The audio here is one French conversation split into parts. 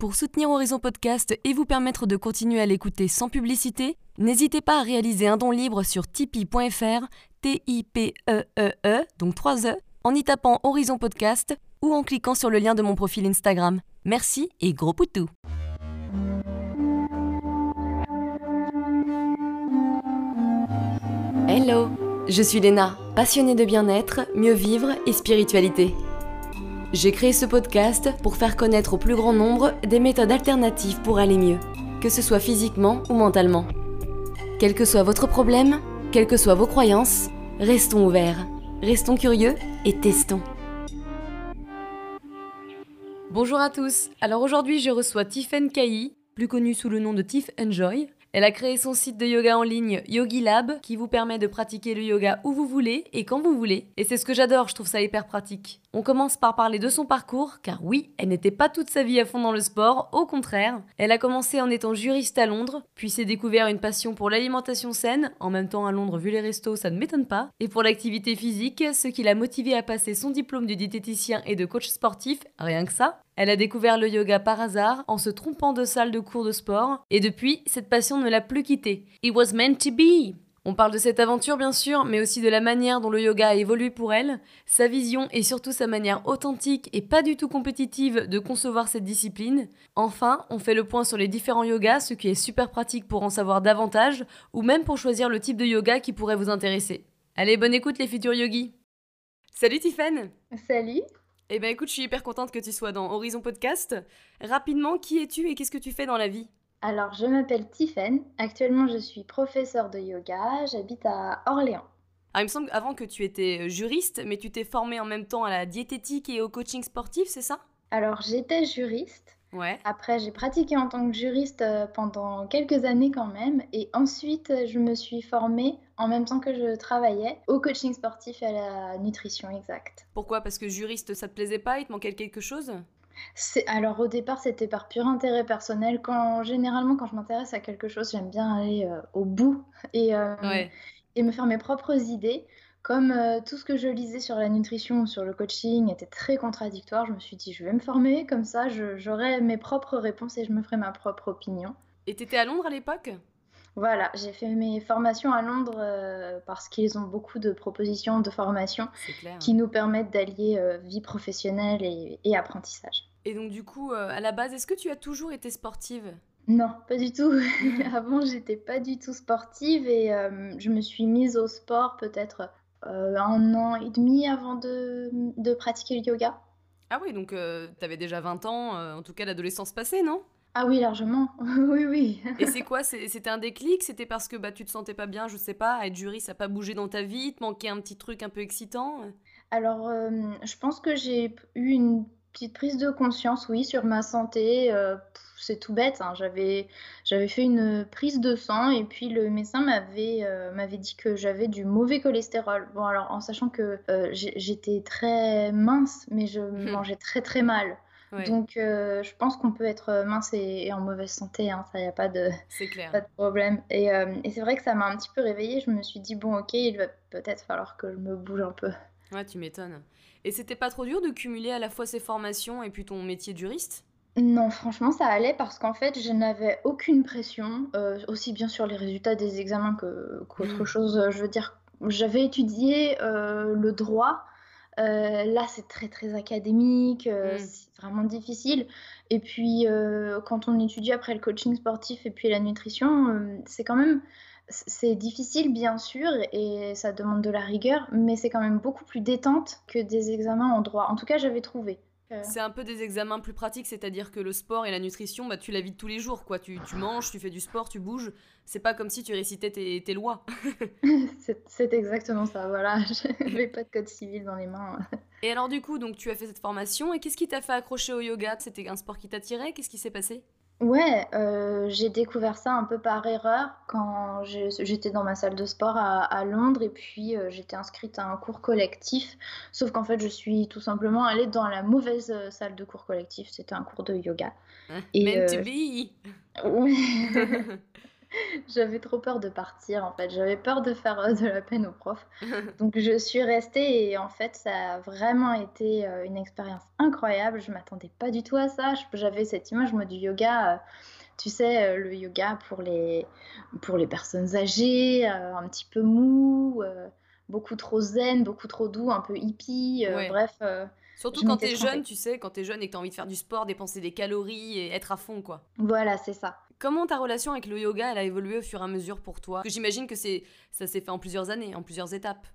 Pour soutenir Horizon Podcast et vous permettre de continuer à l'écouter sans publicité, n'hésitez pas à réaliser un don libre sur tipeee.fr, T-I-P-E-E-E, -E, donc 3 E, en y tapant Horizon Podcast ou en cliquant sur le lien de mon profil Instagram. Merci et gros poutou Hello, je suis Léna, passionnée de bien-être, mieux vivre et spiritualité. J'ai créé ce podcast pour faire connaître au plus grand nombre des méthodes alternatives pour aller mieux, que ce soit physiquement ou mentalement. Quel que soit votre problème, quelles que soient vos croyances, restons ouverts, restons curieux et testons. Bonjour à tous, alors aujourd'hui je reçois Tiffen Kai, plus connue sous le nom de Tiff Enjoy. Elle a créé son site de yoga en ligne Yogi Lab qui vous permet de pratiquer le yoga où vous voulez et quand vous voulez. Et c'est ce que j'adore, je trouve ça hyper pratique. On commence par parler de son parcours, car oui, elle n'était pas toute sa vie à fond dans le sport, au contraire. Elle a commencé en étant juriste à Londres, puis s'est découvert une passion pour l'alimentation saine, en même temps à Londres vu les restos ça ne m'étonne pas, et pour l'activité physique, ce qui l'a motivée à passer son diplôme de diététicien et de coach sportif, rien que ça. Elle a découvert le yoga par hasard en se trompant de salle de cours de sport et depuis, cette passion ne l'a plus quittée. It was meant to be. On parle de cette aventure bien sûr, mais aussi de la manière dont le yoga a évolué pour elle, sa vision et surtout sa manière authentique et pas du tout compétitive de concevoir cette discipline. Enfin, on fait le point sur les différents yogas, ce qui est super pratique pour en savoir davantage, ou même pour choisir le type de yoga qui pourrait vous intéresser. Allez, bonne écoute les futurs yogis Salut Tiffen Salut eh ben écoute, je suis hyper contente que tu sois dans Horizon Podcast. Rapidement, qui es-tu et qu'est-ce que tu fais dans la vie? Alors, je m'appelle Tiffen. Actuellement, je suis professeure de yoga. J'habite à Orléans. Alors, il me semble avant que tu étais euh, juriste, mais tu t'es formée en même temps à la diététique et au coaching sportif, c'est ça? Alors, j'étais juriste. Ouais. Après, j'ai pratiqué en tant que juriste euh, pendant quelques années quand même. Et ensuite, je me suis formée en même temps que je travaillais au coaching sportif et à la nutrition exacte. Pourquoi? Parce que juriste, ça te plaisait pas? Il te manquait quelque chose? Alors au départ c'était par pur intérêt personnel. Quand généralement quand je m'intéresse à quelque chose j'aime bien aller euh, au bout et, euh, et me faire mes propres idées. Comme euh, tout ce que je lisais sur la nutrition ou sur le coaching était très contradictoire, je me suis dit je vais me former, comme ça j'aurai mes propres réponses et je me ferai ma propre opinion. Et tu étais à Londres à l'époque? Voilà, j'ai fait mes formations à Londres euh, parce qu'ils ont beaucoup de propositions de formation qui nous permettent d'allier euh, vie professionnelle et, apprentissage. Et donc du coup, à la base, est-ce que tu as toujours été sportive? Non, pas du tout. Avant, j'étais pas du tout sportive et je me suis mise au sport peut-être euh, un an et demi avant de, de pratiquer le yoga. Ah oui, donc euh, tu avais déjà 20 ans, euh, en tout cas l'adolescence passée, non? Ah oui, largement. oui, oui. et c'est quoi? C'était un déclic? C'était parce que bah, tu te sentais pas bien, je sais pas, être jury, ça n'a pas bougé dans ta vie, te manquait un petit truc un peu excitant? Alors, je pense que j'ai eu une petite prise de conscience, oui, sur ma santé. Euh, c'est tout bête. Hein. J'avais, j'avais fait une prise de sang et puis le médecin m'avait, euh, m'avait dit que j'avais du mauvais cholestérol. Bon, alors en sachant que euh, j'étais très mince, mais je mangeais très très mal. Donc, je pense qu'on peut être mince et, en mauvaise santé, hein, ça, il n'y a pas de, pas de problème. Et, et c'est vrai que ça m'a un petit peu réveillée. Je me suis dit, bon, ok, il va peut-être falloir que je me bouge un peu. Ouais, tu m'étonnes. Et c'était pas trop dur de cumuler à la fois ces formations et puis ton métier de juriste? Non, franchement, ça allait parce qu'en fait, je n'avais aucune pression, euh, aussi bien sur les résultats des examens qu'autre mmh. chose. Je veux dire, j'avais étudié euh, le droit. Euh, là, c'est très très académique, mmh. c'est vraiment difficile. Et puis, quand on étudie après le coaching sportif et puis la nutrition, c'est quand même c'est difficile, bien sûr, et ça demande de la rigueur, mais c'est quand même beaucoup plus détente que des examens en droit. En tout cas, j'avais trouvé. C'est un peu des examens plus pratiques, c'est-à-dire que le sport et la nutrition, bah, tu la vis tous les jours. quoi. Tu, manges, tu fais du sport, tu bouges. C'est pas comme si tu récitais tes, lois. c'est exactement ça, voilà. Je n'avais pas de code civil dans les mains. et alors, du coup, donc, tu as fait cette formation, et qu'est-ce qui t'a fait accrocher au yoga? C'était un sport qui t'attirait? Qu'est-ce qui s'est passé? Ouais, euh, j'ai découvert ça un peu par erreur quand j'étais dans ma salle de sport à, Londres et puis euh, j'étais inscrite à un cours collectif. Sauf qu'en fait, je suis tout simplement allée dans la mauvaise euh, salle de cours collectif. C'était un cours de yoga. Hein, et, to be j'avais trop peur de partir en fait. J'avais peur de faire euh, de la peine aux profs. Donc je suis restée et en fait ça a vraiment été euh, une expérience incroyable. Je m'attendais pas du tout à ça. J'avais cette image moi du yoga. Euh, tu sais, le yoga pour les, pour les personnes âgées, un petit peu mou, beaucoup trop zen, beaucoup trop doux, un peu hippie, bref. Surtout quand t'es jeune, tu sais, quand t'es jeune et que t'as envie de faire du sport, dépenser des calories et être à fond, quoi. Voilà, c'est ça. Comment ta relation avec le yoga, elle a évolué au fur et à mesure pour toi? J'imagine que c'est ça s'est fait en plusieurs années, en plusieurs étapes.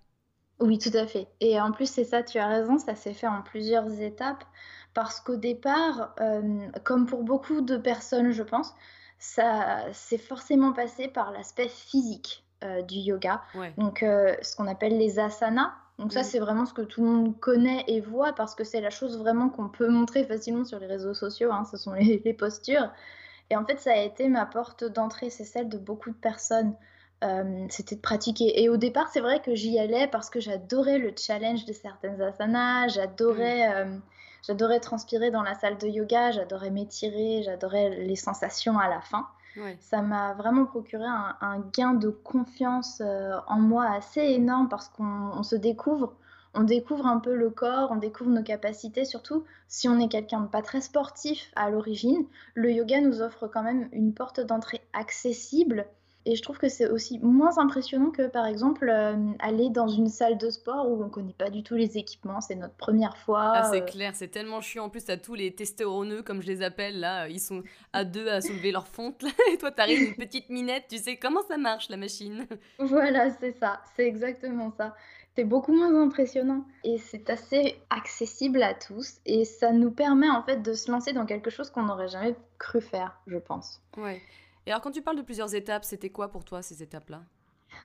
Oui, tout à fait. Et en plus, c'est ça, tu as raison, ça s'est fait en plusieurs étapes. Parce qu'au départ, euh, comme pour beaucoup de personnes, je pense, ça s'est forcément passé par l'aspect physique euh, du yoga. Donc, euh, ce qu'on appelle les asanas. Donc ça, mm. c'est vraiment ce que tout le monde connaît et voit parce que c'est la chose vraiment qu'on peut montrer facilement sur les réseaux sociaux. Hein, ce sont les postures. Et en fait, ça a été ma porte d'entrée, c'est celle de beaucoup de personnes. Euh, c'était de pratiquer. Et au départ, c'est vrai que j'y allais parce que j'adorais le challenge de certaines asanas, j'adorais, mm. euh, j'adorais transpirer dans la salle de yoga, j'adorais m'étirer, j'adorais les sensations à la fin. Ça m'a vraiment procuré un, gain de confiance euh, en moi assez énorme parce qu'on se découvre on découvre un peu le corps, on découvre nos capacités, surtout si on est quelqu'un de pas très sportif à l'origine. Le yoga nous offre quand même une porte d'entrée accessible. Et je trouve que c'est aussi moins impressionnant que par exemple euh, aller dans une salle de sport où on connaît pas du tout les équipements, c'est notre première fois. Ah, c'est euh. clair, c'est tellement chiant. En plus, à tous les testéroneux, comme je les appelle, là, ils sont à deux à soulever leur fonte. et toi, t'arrives une petite minette, tu sais comment ça marche la machine? Voilà, c'est ça, c'est exactement ça c'est beaucoup moins impressionnant et c'est assez accessible à tous et ça nous permet en fait de se lancer dans quelque chose qu'on n'aurait jamais cru faire, je pense. Ouais. Et alors quand tu parles de plusieurs étapes, c'était quoi pour toi ces étapes-là?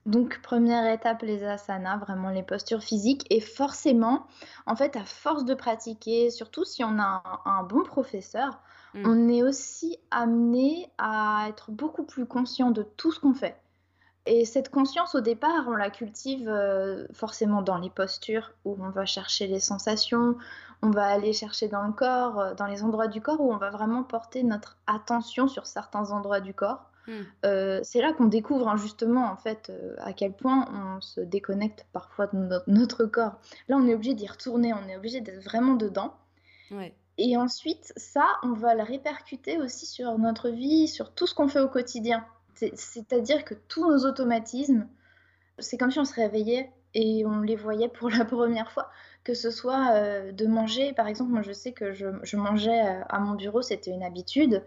Donc première étape les asanas, vraiment les postures physiques et forcément, en fait à force de pratiquer, surtout si on a un, bon professeur, mm. on est aussi amené à être beaucoup plus conscient de tout ce qu'on fait. Et cette conscience, au départ, on la cultive euh, forcément dans les postures où on va chercher les sensations, on va aller chercher dans le corps, euh, dans les endroits du corps où on va vraiment porter notre attention sur certains endroits du corps. Hmm. Euh, c'est là qu'on découvre hein, justement en fait à quel point on se déconnecte parfois de notre, corps. Là, on est obligé d'y retourner, on est obligé d'être vraiment dedans. Et ensuite, ça, on va le répercuter aussi sur notre vie, sur tout ce qu'on fait au quotidien. C'est-à-dire que tous nos automatismes, c'est comme si on se réveillait et on les voyait pour la première fois. Que ce soit euh, de manger, par exemple, moi je sais que je, mangeais euh, à mon bureau, c'était une habitude.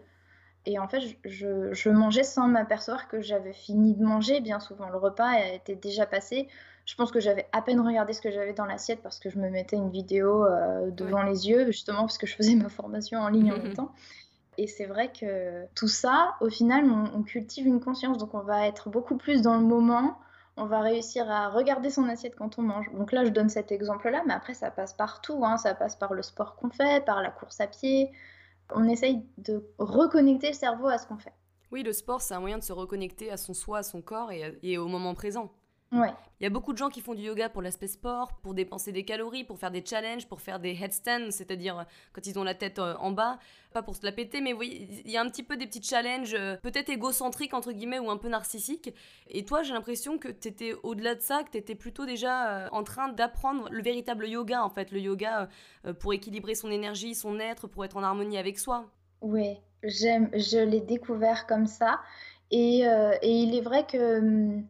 Et en fait, je, mangeais sans m'apercevoir que j'avais fini de manger. Bien souvent, le repas était déjà passé. Je pense que j'avais à peine regardé ce que j'avais dans l'assiette parce que je me mettais une vidéo euh, devant les yeux, justement parce que je faisais ma formation en ligne en même temps. Et c'est vrai que tout ça, au final, on, cultive une conscience. Donc on va être beaucoup plus dans le moment. On va réussir à regarder son assiette quand on mange. Donc là, je donne cet exemple-là, mais après, ça passe partout. Hein. Ça passe par le sport qu'on fait, par la course à pied. On essaye de reconnecter le cerveau à ce qu'on fait. Oui, le sport, c'est un moyen de se reconnecter à son soi, à son corps et au moment présent. Il y a beaucoup de gens qui font du yoga pour l'aspect sport, pour dépenser des calories, pour faire des challenges, pour faire des headstands, c'est-à-dire euh, quand ils ont la tête euh, en bas, pas pour se la péter, mais oui, il y a un petit peu des petits challenges, euh, peut-être égocentriques entre guillemets ou un peu narcissiques. Et toi, j'ai l'impression que tu étais au-delà de ça, que tu étais plutôt déjà en train d'apprendre le véritable yoga en fait, le yoga pour équilibrer son énergie, son être, pour être en harmonie avec soi. Oui, j'aime, je l'ai découvert comme ça. Et, et, il est vrai que hum,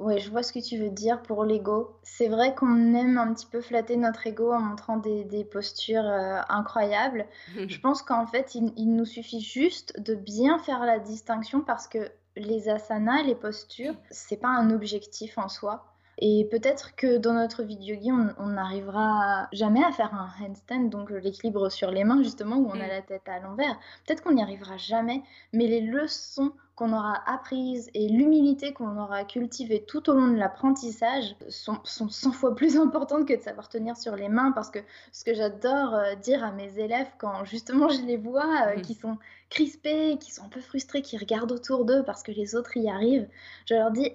Ouais, je vois ce que tu veux dire pour l'ego. C'est vrai qu'on aime un petit peu flatter notre ego en montrant des, postures euh, incroyables. je pense qu'en fait, il, nous suffit juste de bien faire la distinction parce que les asanas, les postures, c'est pas un objectif en soi. Et peut-être que dans notre vie de yogi, on n'arrivera jamais à faire un handstand, donc l'équilibre sur les mains, justement, où on a mm. la tête à l'envers. Peut-être qu'on n'y arrivera jamais, mais les leçons qu'on aura apprises et l'humilité qu'on aura cultivée tout au long de l'apprentissage sont, sont 100 fois plus importantes que de savoir tenir sur les mains parce que ce que j'adore euh, dire à mes élèves quand justement je les vois euh, mm. qui sont crispés, qui sont un peu frustrés, qui regardent autour d'eux parce que les autres y arrivent, je leur dis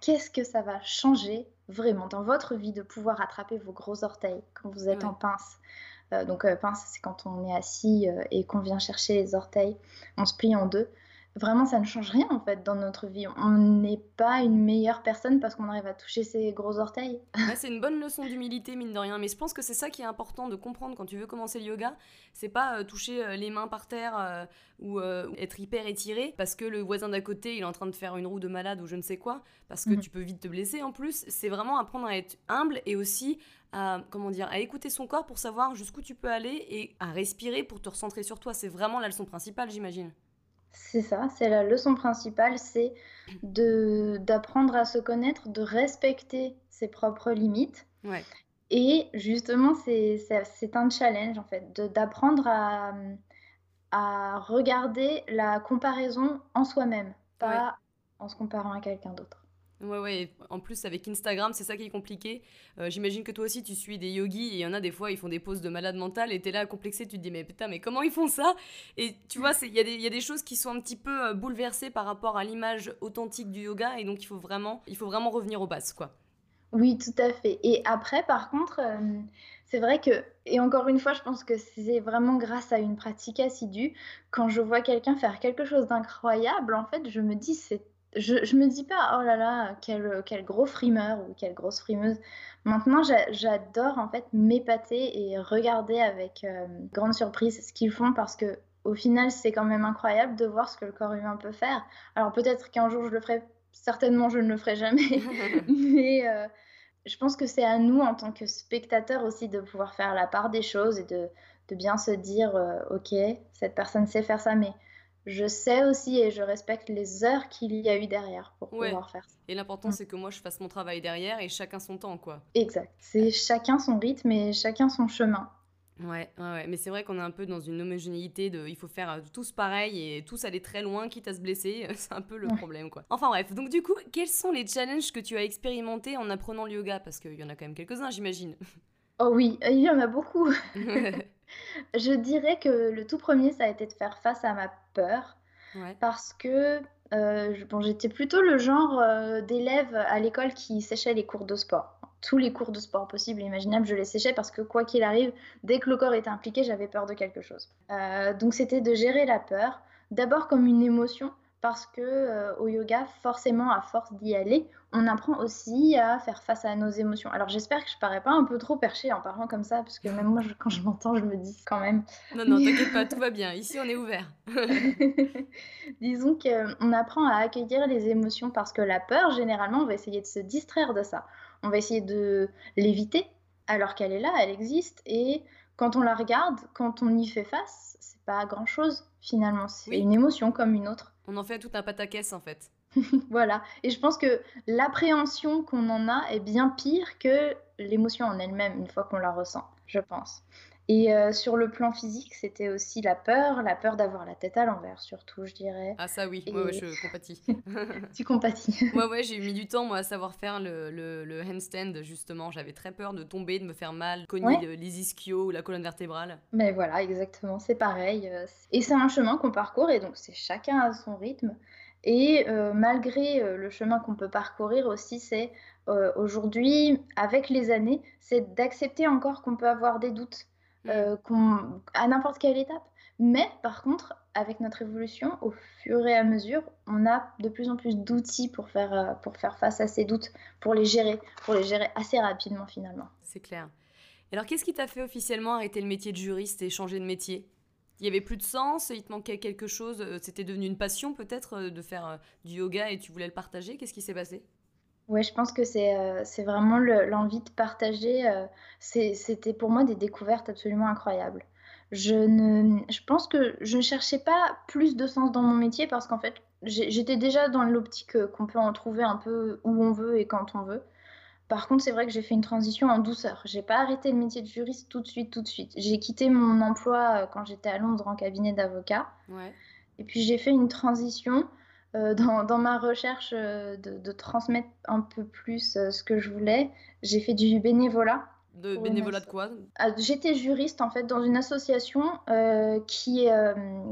qu'est-ce que ça va changer vraiment dans votre vie de pouvoir attraper vos gros orteils quand vous êtes en pince? Euh, donc pince, c'est quand on est assis et qu'on vient chercher les orteils, on se plie en deux. Vraiment, ça ne change rien en fait dans notre vie. On n'est pas une meilleure personne parce qu'on arrive à toucher ses gros orteils. c'est une bonne leçon d'humilité, mine de rien. Mais je pense que c'est ça qui est important de comprendre quand tu veux commencer le yoga. C'est pas euh, toucher euh, les mains par terre euh, ou être hyper étiré parce que le voisin d'à côté il est en train de faire une roue de malade ou je ne sais quoi, parce que mm. tu peux vite te blesser en plus. C'est vraiment apprendre à être humble et aussi à comment dire à écouter son corps pour savoir jusqu'où tu peux aller et à respirer pour te recentrer sur toi. C'est vraiment la leçon principale, j'imagine. C'est ça, c'est la leçon principale, c'est de d'apprendre à se connaître, de respecter ses propres limites. Et justement, c'est un challenge en fait, d'apprendre à, à regarder la comparaison en soi-même, pas en se comparant à quelqu'un d'autre. Ouais, ouais. En plus, avec Instagram, c'est ça qui est compliqué. Euh, j'imagine que toi aussi, tu suis des yogis et il y en a des fois, ils font des poses de malade mental et t'es là complexé, tu te dis, mais putain, mais comment ils font ça? Et tu vois, il y, y, a des choses qui sont un petit peu euh, bouleversées par rapport à l'image authentique du yoga et donc il faut vraiment, il faut vraiment revenir aux bases, quoi. Oui, tout à fait. Et après, par contre, euh, c'est vrai que, et encore une fois, je pense que c'est vraiment grâce à une pratique assidue, quand je vois quelqu'un faire quelque chose d'incroyable, en fait, je me dis, c'est je, je me dis pas, oh là là, quel, quel gros frimeur ou quelle grosse frimeuse. Maintenant, j'adore en fait m'épater et regarder avec euh, grande surprise ce qu'ils font parce que au final, c'est quand même incroyable de voir ce que le corps humain peut faire. Alors peut-être qu'un jour je le ferai, certainement je ne le ferai jamais, mais euh, je pense que c'est à nous en tant que spectateurs aussi de pouvoir faire la part des choses et de, de bien se dire, euh, ok, cette personne sait faire ça, mais je sais aussi et je respecte les heures qu'il y a eu derrière pour pouvoir faire ça. Et l'important, mm. c'est que moi, je fasse mon travail derrière et chacun son temps, quoi. Exact. C'est chacun son rythme et chacun son chemin. Ouais, ouais, mais c'est vrai qu'on est un peu dans une homogénéité de il faut faire euh, tous pareil et tous aller très loin quitte à se blesser, c'est un peu le problème quoi. Enfin bref, donc du coup, quels sont les challenges que tu as expérimentés en apprenant le yoga? Parce qu'il y en a quand même quelques-uns, j'imagine. Oh oui, il y en a beaucoup. Je dirais que le tout premier, ça a été de faire face à ma peur. Parce que euh, bon, j'étais plutôt le genre euh, d'élève à l'école qui séchait les cours de sport. Tous les cours de sport possibles et imaginables, je les séchais parce que quoi qu'il arrive, dès que le corps était impliqué, j'avais peur de quelque chose. Euh, donc c'était de gérer la peur, d'abord comme une émotion, parce que euh, au yoga, forcément, à force d'y aller, on apprend aussi à faire face à nos émotions. Alors j'espère que je parais pas un peu trop perché en parlant comme ça, parce que même moi, quand je m'entends, je me dis quand même. Non, non, t'inquiète pas, tout va bien. Ici, on est ouvert. Disons qu'on apprend à accueillir les émotions parce que la peur, généralement, on va essayer de se distraire de ça. On va essayer de l'éviter alors qu'elle est là, elle existe, et quand on la regarde, quand on y fait face, c'est pas grand chose finalement. C'est une émotion comme une autre. On en fait tout un pataquès en fait. voilà. Et je pense que l'appréhension qu'on en a est bien pire que l'émotion en elle-même une fois qu'on la ressent, je pense. Et euh, sur le plan physique, c'était aussi la peur, la peur d'avoir la tête à l'envers, surtout, je dirais. Ah ça oui, ouais, je compatis. tu compatis. ouais, ouais, j'ai mis du temps, moi, à savoir faire le, le, handstand, justement. J'avais très peur de tomber, de me faire mal, cogner les ischios ou la colonne vertébrale. Mais voilà, exactement, c'est pareil. Euh, et c'est un chemin qu'on parcourt, et donc c'est chacun à son rythme. Et euh, malgré le chemin qu'on peut parcourir aussi, c'est aujourd'hui, avec les années, c'est d'accepter encore qu'on peut avoir des doutes euh, à n'importe quelle étape. Mais par contre, avec notre évolution, au fur et à mesure, on a de plus en plus d'outils pour faire, euh, pour faire face à ces doutes, pour les gérer, pour les gérer assez rapidement finalement. C'est clair. alors, qu'est-ce qui t'a fait officiellement arrêter le métier de juriste et changer de métier? Il y avait plus de sens, il te manquait quelque chose, euh, c'était devenu une passion peut-être de faire du yoga et tu voulais le partager? Qu'est-ce qui s'est passé? Ouais, je pense que c'est euh, c'est vraiment l'envie de partager. Euh, c'était pour moi des découvertes absolument incroyables. Je, ne, je pense que je ne cherchais pas plus de sens dans mon métier parce qu'en fait, j'étais déjà dans l'optique euh, qu'on peut en trouver un peu où on veut et quand on veut. Par contre, c'est vrai que j'ai fait une transition en douceur. J'ai pas arrêté le métier de juriste tout de suite, tout de suite. J'ai quitté mon emploi quand j'étais à Londres en cabinet d'avocat. Ouais. Et puis j'ai fait une transition euh, dans, ma recherche euh, de, transmettre un peu plus euh, ce que je voulais, j'ai fait du bénévolat. De bénévolat de quoi? Ah, J'étais juriste en fait dans une association qui,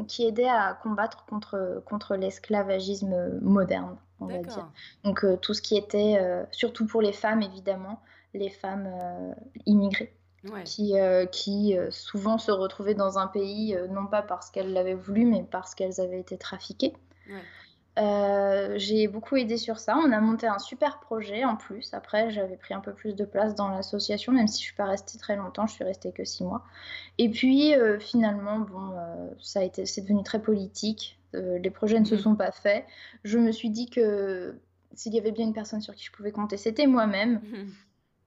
qui aidait à combattre contre, contre l'esclavagisme moderne, on va dire. Donc tout ce qui était, surtout pour les femmes évidemment, les femmes immigrées. qui, qui souvent se retrouvaient dans un pays, non pas parce qu'elles l'avaient voulu, mais parce qu'elles avaient été trafiquées. Euh, j'ai beaucoup aidé sur ça. On a monté un super projet en plus. Après, j'avais pris un peu plus de place dans l'association, même si je suis pas restée très longtemps. Je suis restée que six mois. Et puis euh, finalement, bon, euh, ça a été, c'est devenu très politique. les projets ne se mhm. sont pas faits. Je me suis dit que s'il y avait bien une personne sur qui je pouvais compter, c'était moi-même.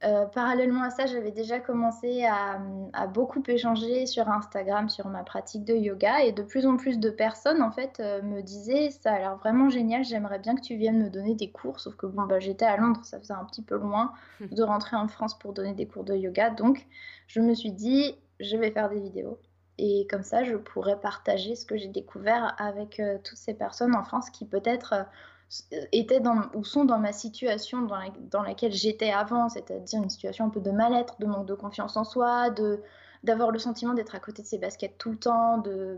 Euh, parallèlement à ça, j'avais déjà commencé à, beaucoup échanger sur Instagram sur ma pratique de yoga. Et de plus en plus de personnes en fait euh, me disaient ça a l'air vraiment génial, j'aimerais bien que tu viennes me donner des cours, sauf que bon bah, j'étais à Londres, ça faisait un petit peu loin de rentrer en France pour donner des cours de yoga, donc je me suis dit je vais faire des vidéos et comme ça je pourrais partager ce que j'ai découvert avec euh, toutes ces personnes en France qui peut-être étaient dans, ou sont dans ma situation dans, dans laquelle j'étais avant, c'est-à-dire une situation un peu de mal-être, de manque de confiance en soi, de d'avoir le sentiment d'être à côté de ses baskets tout le temps, de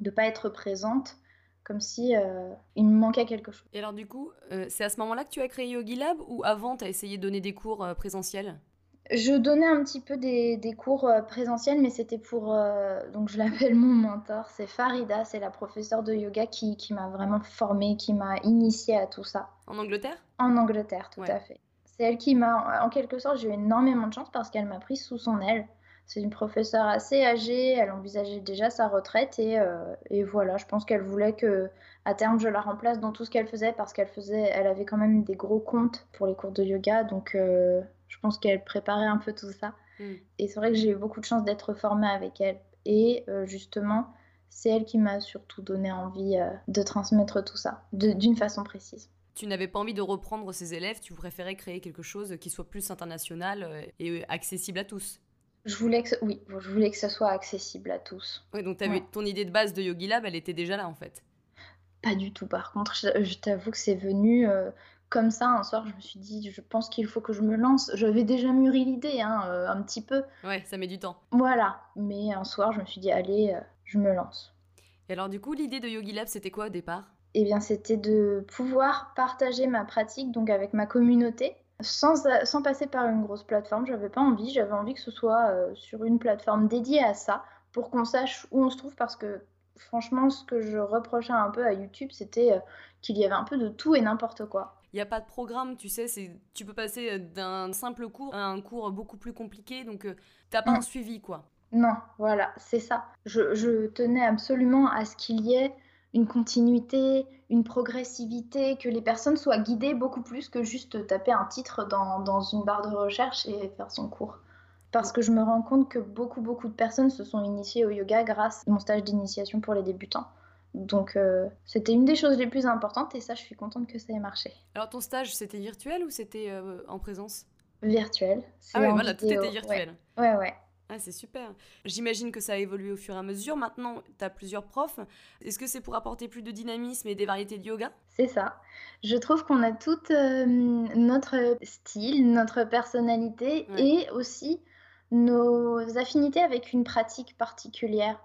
ne pas être présente, comme si euh, il me manquait quelque chose. Et alors du coup, euh, c'est à ce moment-là que tu as créé Yogi Lab ou avant tu as essayé de donner des cours euh, présentiels? Je donnais un petit peu des, cours euh, présentiels, mais c'était pour. Euh, donc, je l'appelle mon mentor. C'est Farida, c'est la professeure de yoga qui, m'a vraiment formée, qui m'a initiée à tout ça. En Angleterre? En Angleterre, tout à fait. C'est elle qui m'a. En quelque sorte, j'ai eu énormément de chance parce qu'elle m'a pris sous son aile. C'est une professeure assez âgée, elle envisageait déjà sa retraite et, euh, et voilà, je pense qu'elle voulait que à terme je la remplace dans tout ce qu'elle faisait parce qu'elle faisait, elle avait quand même des gros comptes pour les cours de yoga, donc je pense qu'elle préparait un peu tout ça. Mm. Et c'est vrai que j'ai eu beaucoup de chance d'être formée avec elle. Et euh, justement, c'est elle qui m'a surtout donné envie euh, de transmettre tout ça d'une façon précise. Tu n'avais pas envie de reprendre ces élèves, tu préférais créer quelque chose qui soit plus international euh, et accessible à tous? Je voulais que, oui, je voulais que ce soit accessible à tous. Oui, donc avais, ton idée de base de Yogi Lab, elle était déjà là en fait? Pas du tout. Par contre, je, t'avoue que c'est venu comme ça, un soir, je me suis dit, je pense qu'il faut que je me lance. J'avais déjà mûri l'idée, hein, euh, un petit peu. Ouais, ça met du temps. Voilà. Mais un soir, je me suis dit, allez, euh, je me lance. Et alors, du coup, l'idée de Yogi Lab, c'était quoi au départ? Eh bien, c'était de pouvoir partager ma pratique donc avec ma communauté. Sans, sans passer par une grosse plateforme, j'avais pas envie, j'avais envie que ce soit euh, sur une plateforme dédiée à ça, pour qu'on sache où on se trouve, parce que franchement, ce que je reprochais un peu à YouTube, c'était qu'il y avait un peu de tout et n'importe quoi. Il n'y a pas de programme, tu sais, c'est tu peux passer d'un simple cours à un cours beaucoup plus compliqué, donc tu euh, t'as pas un suivi, quoi. Non, voilà, c'est ça. Je, tenais absolument à ce qu'il y ait une continuité, une progressivité, que les personnes soient guidées beaucoup plus que juste taper un titre dans, dans une barre de recherche et faire son cours. Parce que je me rends compte que beaucoup, beaucoup de personnes se sont initiées au yoga grâce à mon stage d'initiation pour les débutants. Donc euh, c'était une des choses les plus importantes et ça, je suis contente que ça ait marché. Alors ton stage, c'était virtuel ou c'était euh, en présence? Virtuel. Ah ouais, voilà, tout était virtuel. Ouais, ouais. Ah, c'est super. J'imagine que ça a évolué au fur et à mesure. Maintenant, tu as plusieurs profs. Est-ce que c'est pour apporter plus de dynamisme et des variétés de yoga? C'est ça. Je trouve qu'on a tout euh, notre style, notre personnalité et aussi nos affinités avec une pratique particulière.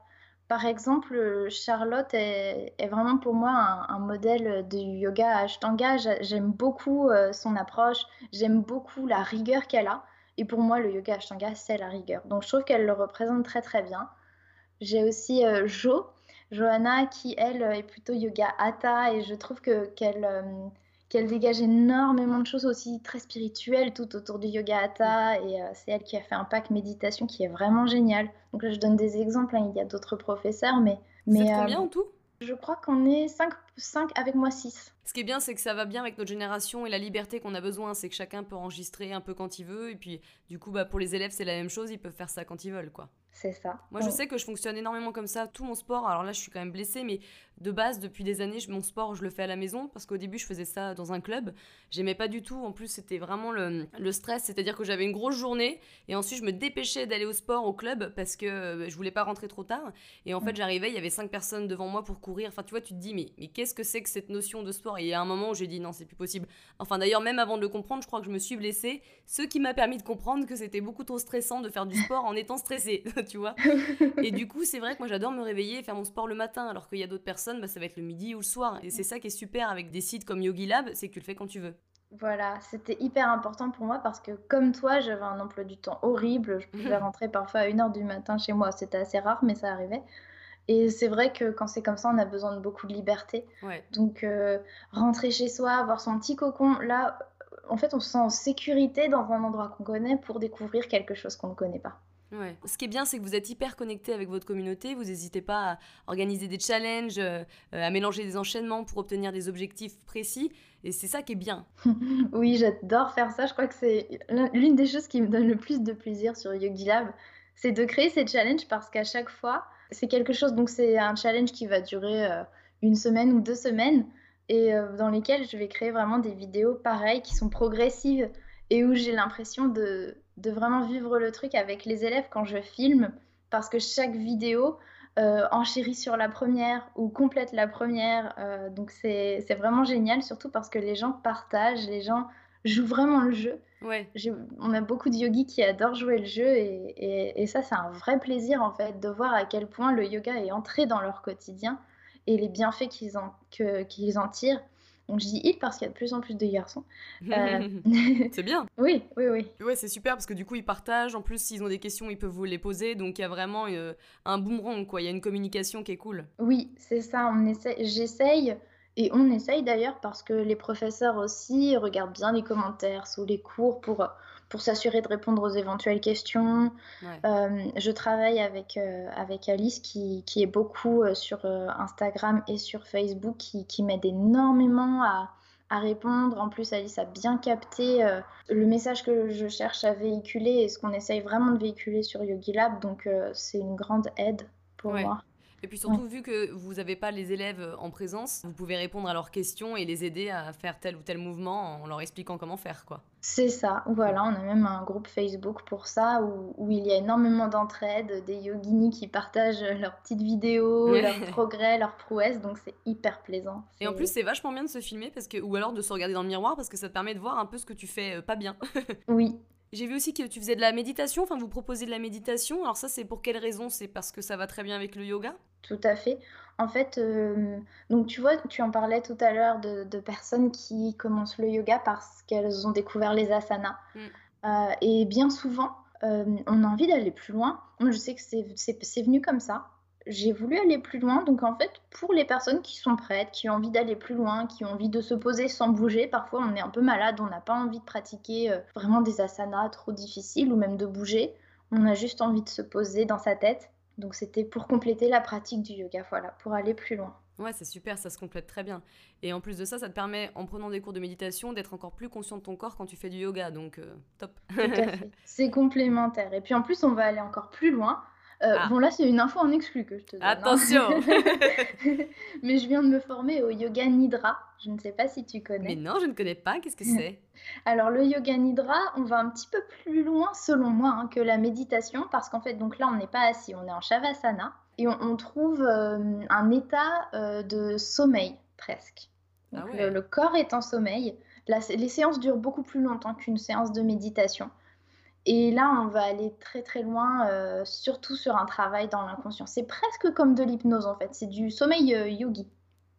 Par exemple, Charlotte est, vraiment pour moi un, modèle de yoga Ashtanga. J'aime beaucoup euh, son approche, j'aime beaucoup la rigueur qu'elle a. Et pour moi, le yoga Ashtanga, c'est la rigueur. Donc je trouve qu'elle le représente très très bien. J'ai aussi euh, Jo, Johanna, qui elle est plutôt yoga Hatha. Et je trouve que qu'elle euh, qu'elle dégage énormément de choses aussi très spirituelles tout autour du yoga hatha et euh, c'est elle qui a fait un pack méditation qui est vraiment génial. Donc là je donne des exemples, hein, il y a d'autres professeurs mais... mais Vous combien en tout? Je crois qu'on est 5, 5 avec moi 6. Ce qui est bien, c'est que ça va bien avec notre génération et la liberté qu'on a besoin. C'est que chacun peut enregistrer un peu quand il veut. Et puis, du coup, bah, pour les élèves, c'est la même chose. Ils peuvent faire ça quand ils veulent, quoi. C'est ça. Moi, je sais que je fonctionne énormément comme ça. Tout mon sport, alors là, je suis quand même blessée, mais de base, depuis des années, mon sport, je le fais à la maison parce qu'au début, je faisais ça dans un club. J'aimais pas du tout. En plus, c'était vraiment le, le stress, c'est-à-dire que j'avais une grosse journée et ensuite, je me dépêchais d'aller au sport, au club parce que euh, je voulais pas rentrer trop tard. Et en fait, j'arrivais, il y avait cinq personnes devant moi pour courir. Enfin, tu vois, tu te dis, mais, mais qu'est-ce que c'est que cette notion de sport? Et il y a un moment où j'ai dit, non, c'est plus possible. Enfin, d'ailleurs, même avant de le comprendre, je crois que je me suis blessée, ce qui m'a permis de comprendre que c'était beaucoup trop stressant de faire du sport en étant stressée, tu vois. Et du coup, c'est vrai que moi, j'adore me réveiller et faire mon sport le matin, alors qu'il y a d'autres personnes, bah, ça va être le midi ou le soir. Et c'est ça qui est super avec des sites comme Yogi Lab, c'est que tu le fais quand tu veux. Voilà, c'était hyper important pour moi parce que comme toi, j'avais un emploi du temps horrible. Je pouvais rentrer parfois à 1h du matin chez moi. C'était assez rare, mais ça arrivait. Et c'est vrai que quand c'est comme ça, on a besoin de beaucoup de liberté. Donc, euh, rentrer chez soi, avoir son petit cocon, là, en fait, on se sent en sécurité dans un endroit qu'on connaît pour découvrir quelque chose qu'on ne connaît pas. Ouais. Ce qui est bien, c'est que vous êtes hyper connecté avec votre communauté. Vous n'hésitez pas à organiser des challenges, euh, à mélanger des enchaînements pour obtenir des objectifs précis. Et c'est ça qui est bien. oui, j'adore faire ça. Je crois que c'est l'une des choses qui me donne le plus de plaisir sur Yogi Lab. C'est de créer ces challenges parce qu'à chaque fois, c'est quelque chose. Donc, c'est un challenge qui va durer euh, une semaine ou deux semaines et euh, dans lesquels je vais créer vraiment des vidéos pareilles qui sont progressives et où j'ai l'impression de, de, vraiment vivre le truc avec les élèves quand je filme parce que chaque vidéo euh, enchérit sur la première ou complète la première. Euh, donc c'est vraiment génial, surtout parce que les gens partagent, les gens jouent vraiment le jeu. Ouais. On a beaucoup de yogis qui adorent jouer le jeu et, et, ça c'est un vrai plaisir en fait de voir à quel point le yoga est entré dans leur quotidien et les bienfaits qu'ils en, qu'ils en tirent. Donc je dis il parce qu'il y a de plus en plus de garçons. Euh, c'est bien. oui, oui, oui. Ouais, c'est super parce que du coup ils partagent. En plus, s'ils ont des questions, ils peuvent vous les poser. Donc il y a vraiment euh, un boomerang, quoi. Il y a une communication qui est cool. Oui, c'est ça. On essaie, j'essaye. Et on essaye d'ailleurs parce que les professeurs aussi regardent bien les commentaires sous les cours pour pour s'assurer de répondre aux éventuelles questions. Euh, je travaille avec, euh, avec Alice qui, qui est beaucoup euh, sur Instagram et sur Facebook, qui, qui m'aide énormément à, à, répondre. En plus, Alice a bien capté le message que je cherche à véhiculer et ce qu'on essaye vraiment de véhiculer sur Yogi Lab. Donc, c'est une grande aide pour moi. Et puis surtout, vu que vous n'avez pas les élèves euh, en présence, vous pouvez répondre à leurs questions et les aider à faire tel ou tel mouvement en leur expliquant comment faire, quoi. C'est ça, voilà, on a même un groupe Facebook pour ça où, où il y a énormément d'entraide, des yoginis qui partagent leurs petites vidéos, leurs progrès, leurs prouesses, donc c'est hyper plaisant. Et en plus, c'est vachement bien de se filmer parce que, ou alors de se regarder dans le miroir parce que ça te permet de voir un peu ce que tu fais euh, pas bien. oui, j'ai vu aussi que tu faisais de la méditation, enfin vous proposez de la méditation. Alors ça c'est pour quelle raison? C'est parce que ça va très bien avec le yoga? Tout à fait. En fait, euh, donc tu vois, tu en parlais tout à l'heure de, personnes qui commencent le yoga parce qu'elles ont découvert les asanas. Mm. Euh, et bien souvent, euh, on a envie d'aller plus loin. Moi je sais que c'est venu comme ça j'ai voulu aller plus loin. Donc en fait, pour les personnes qui sont prêtes, qui ont envie d'aller plus loin, qui ont envie de se poser sans bouger, parfois on est un peu malade, on n'a pas envie de pratiquer euh, vraiment des asanas trop difficiles ou même de bouger. On a juste envie de se poser dans sa tête. Donc c'était pour compléter la pratique du yoga, voilà, pour aller plus loin. Ouais, c'est super, ça se complète très bien. Et en plus de ça, ça te permet, en prenant des cours de méditation, d'être encore plus conscient de ton corps quand tu fais du yoga. Donc, euh, top. Tout à fait. C'est complémentaire. Et puis en plus, on va aller encore plus loin euh, ah. Bon, là, c'est une info en exclu que je te donne. Hein. Attention Mais je viens de me former au yoga nidra. Je ne sais pas si tu connais. Mais non, je ne connais pas. Qu'est-ce que c'est? Alors, le yoga nidra, on va un petit peu plus loin, selon moi, hein, que la méditation, parce qu'en fait, donc là, on n'est pas assis, on est en shavasana, et on, trouve euh, un état euh, de sommeil, presque. Ah le, corps est en sommeil. les séances durent beaucoup plus longtemps qu'une séance de méditation. Et là, on va aller très très loin, euh, surtout sur un travail dans l'inconscient. C'est presque comme de l'hypnose en fait, c'est du sommeil euh, yogi.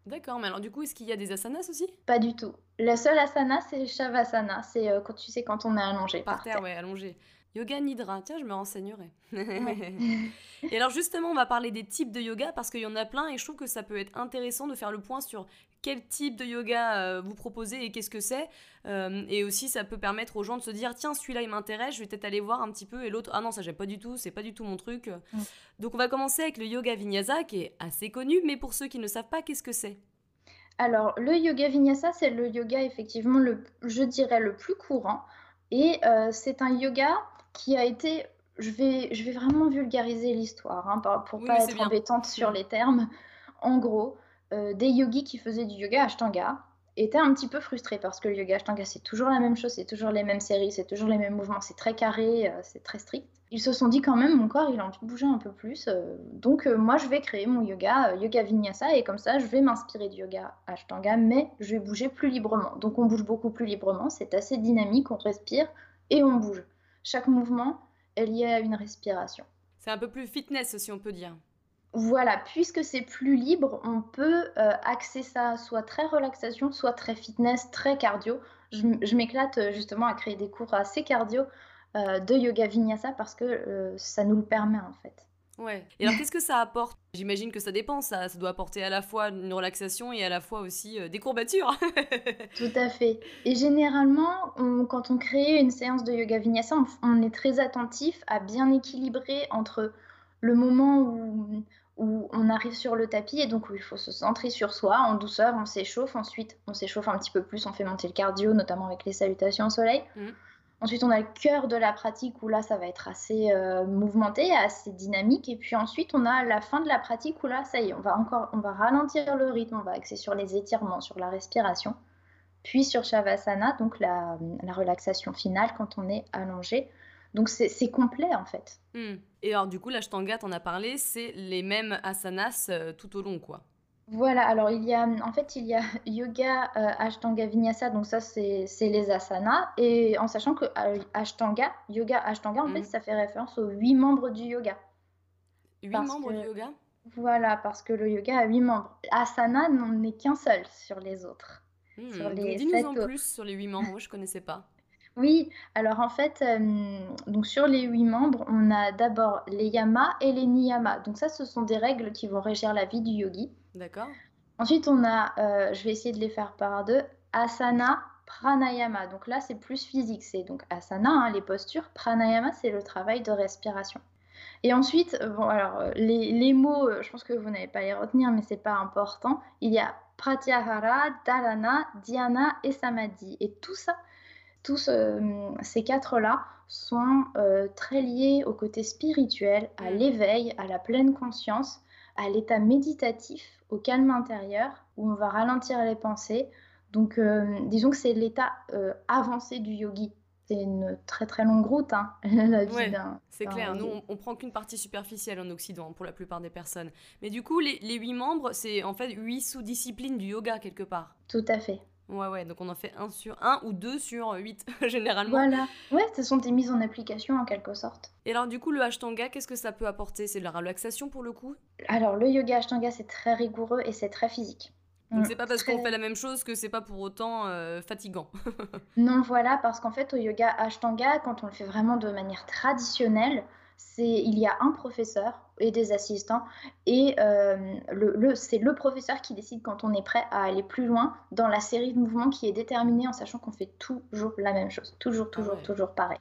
D'accord, mais alors du coup, est-ce qu'il y a des asanas aussi? Pas du tout. La seule asana, c'est Shavasana, c'est euh, quand tu sais quand on est allongé. Par, terre, ouais, allongé. Yoga Nidra, tiens, je me renseignerai. et alors justement, on va parler des types de yoga parce qu'il y en a plein et je trouve que ça peut être intéressant de faire le point sur quel type de yoga euh, vous proposez et qu'est-ce que c'est. Euh, et aussi, ça peut permettre aux gens de se dire tiens, celui-là il m'intéresse, je vais peut-être aller voir un petit peu. Et l'autre, ah non, ça j'aime pas du tout, c'est pas du tout mon truc. Mm. Donc on va commencer avec le yoga vinyasa qui est assez connu, mais pour ceux qui ne savent pas, qu'est-ce que c'est? Alors, le yoga vinyasa, c'est le yoga effectivement, le, je dirais, le plus courant. Et euh, c'est un yoga qui a été. Je vais, je vais vraiment vulgariser l'histoire hein, pour pas être embêtante sur les termes. En gros, euh, des yogis qui faisaient du yoga Ashtanga étaient un petit peu frustrés parce que le yoga Ashtanga, c'est toujours la même chose, c'est toujours les mêmes séries, c'est toujours les mêmes mouvements, c'est très carré, euh, c'est très strict. Ils se sont dit quand même, mon corps, il a envie de bouger un peu plus. Euh, donc, moi, je vais créer mon yoga, yoga vinyasa, et comme ça, je vais m'inspirer du yoga Ashtanga, mais je vais bouger plus librement. Donc, on bouge beaucoup plus librement, c'est assez dynamique, on respire et on bouge. Chaque mouvement est lié à une respiration. C'est un peu plus fitness, si on peut dire. Voilà, puisque c'est plus libre, on peut euh, axer ça soit très relaxation, soit très fitness, très cardio. Je, m'éclate euh, justement à créer des cours assez cardio euh, de yoga vinyasa parce que ça nous le permet en fait. Ouais. Et alors, qu'est-ce que ça apporte? J'imagine que ça dépend, ça, ça doit apporter à la fois une relaxation et à la fois aussi euh, des courbatures. Tout à fait. Et généralement, quand on crée une séance de yoga vinyasa, on, est très attentif à bien équilibrer entre le moment où, où on arrive sur le tapis et donc où il faut se centrer sur soi en douceur, on s'échauffe, ensuite on s'échauffe un petit peu plus, on fait monter le cardio, notamment avec les salutations au soleil. Mm. Ensuite, on a le cœur de la pratique où là, ça va être assez euh, mouvementé, assez dynamique. Et puis ensuite, on a la fin de la pratique où là, ça y est, on va encore, on va ralentir le rythme, on va axer sur les étirements, sur la respiration. Puis sur Shavasana, donc la, relaxation finale quand on est allongé. Donc c'est complet en fait. Hmm. Et alors du coup, l'Ashtanga, t'en as parlé, c'est les mêmes asanas euh, tout au long quoi. Voilà, alors il y a en fait il y a yoga euh, Ashtanga Vinyasa, donc ça c'est les asanas, et en sachant que euh, Ashtanga, yoga Ashtanga, en fait mhm. ça fait référence aux huit membres du yoga. Huit membres du yoga? Voilà, parce que le yoga a huit membres. Asana n'en est qu'un seul sur les autres. Hmm, dis-nous en plus sur les huit membres, je connaissais pas. Oui, alors en fait, euh, donc sur les huit membres, on a d'abord les yamas et les niyamas. Donc ça, ce sont des règles qui vont régir la vie du yogi. D'accord. Ensuite, on a, euh, je vais essayer de les faire par deux, asana, pranayama. Donc là, c'est plus physique. C'est donc asana, hein, les postures. Pranayama, c'est le travail de respiration. Et ensuite, bon, alors les, les mots, euh, je pense que vous n'avez pas les retenir, mais c'est pas important. Il y a pratyahara, dharana, dhyana et samadhi. Et tout ça, tous euh, ces quatre-là sont euh, très liés au côté spirituel, à mm. l'éveil, à la pleine conscience, à l'état méditatif, au calme intérieur, où on va ralentir les pensées. Donc, euh, disons que c'est l'état avancé du yogi. C'est une très très longue route, hein, la vie C'est clair, nous on, prend qu'une partie superficielle en Occident pour la plupart des personnes. Mais du coup, les, les huit membres, c'est en fait huit sous-disciplines du yoga quelque part. Tout à fait. Ouais, ouais, donc on en fait un sur un ou deux sur huit, généralement. Voilà, ouais, ce sont des mises en application en quelque sorte. Et alors du coup, le Ashtanga, qu'est-ce que ça peut apporter? C'est de la relaxation pour le coup? Alors le yoga Ashtanga, c'est très rigoureux et c'est très physique. Donc c'est pas parce qu'on fait la même chose que c'est pas pour autant euh, fatigant. non, voilà, parce qu'en fait au yoga Ashtanga, quand on le fait vraiment de manière traditionnelle, c'est il y a un professeur et des assistants et euh, le, c'est le professeur qui décide quand on est prêt à aller plus loin dans la série de mouvements qui est déterminée en sachant qu'on fait toujours la même chose, toujours, ah toujours, toujours pareil.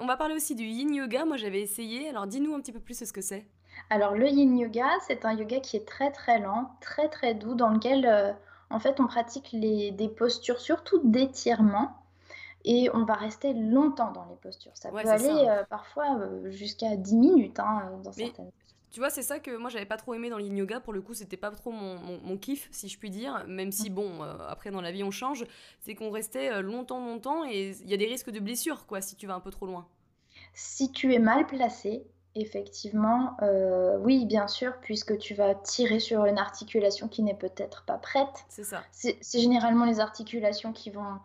On va parler aussi du yin yoga. Moi, j'avais essayé. Alors, dis-nous un petit peu plus ce que c'est. Alors, le yin yoga, c'est un yoga qui est très très lent, très très doux, dans lequel euh, en fait on pratique les, des postures surtout d'étirement et on va rester longtemps dans les postures. Ça peut aller euh, parfois euh, jusqu'à 10 minutes hein, dans certaines tu vois, c'est ça que moi j'avais pas trop aimé dans yoga. Pour le coup, c'était pas trop mon, mon, kiff, si je puis dire. Même si, bon, euh, après dans la vie on change. C'est qu'on restait longtemps, longtemps et il y a des risques de blessure, quoi, si tu vas un peu trop loin. Si tu es mal placé, effectivement, oui, bien sûr, puisque tu vas tirer sur une articulation qui n'est peut-être pas prête. C'est ça. C'est généralement les articulations qui vont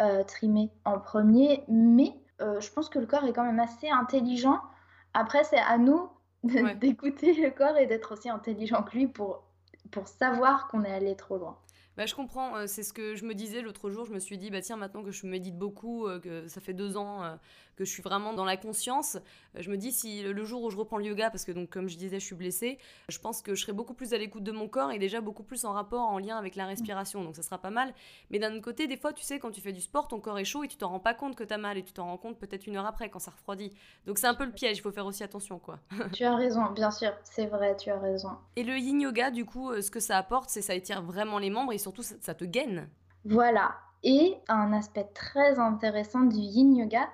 euh, trimer en premier, mais euh, je pense que le corps est quand même assez intelligent. Après, c'est à nous d'écouter le corps et d'être aussi intelligent que lui pour, pour savoir qu'on est allé trop loin. Bah, je comprends, euh, c'est ce que je me disais l'autre jour. Je me suis dit, bah tiens, maintenant que je médite beaucoup, euh, que ça fait deux ans euh, que je suis vraiment dans la conscience, je me dis si le jour où je reprends le yoga, parce que donc comme je disais, je suis blessée, je pense que je serai beaucoup plus à l'écoute de mon corps et déjà beaucoup plus en rapport, en lien avec la respiration. Donc ça sera pas mal. Mais d'un autre côté, des fois, tu sais, quand tu fais du sport, ton corps est chaud et tu t'en rends pas compte que tu as mal et tu t'en rends compte peut-être une heure après quand ça refroidit. Donc c'est un peu le piège, il faut faire aussi attention, quoi. tu as raison, bien sûr, c'est vrai, tu as raison. Et le yin yoga, du coup, ce que ça apporte, c'est ça étire vraiment les membres et surtout ça te gaine. Voilà. Et un aspect très intéressant du yin yoga,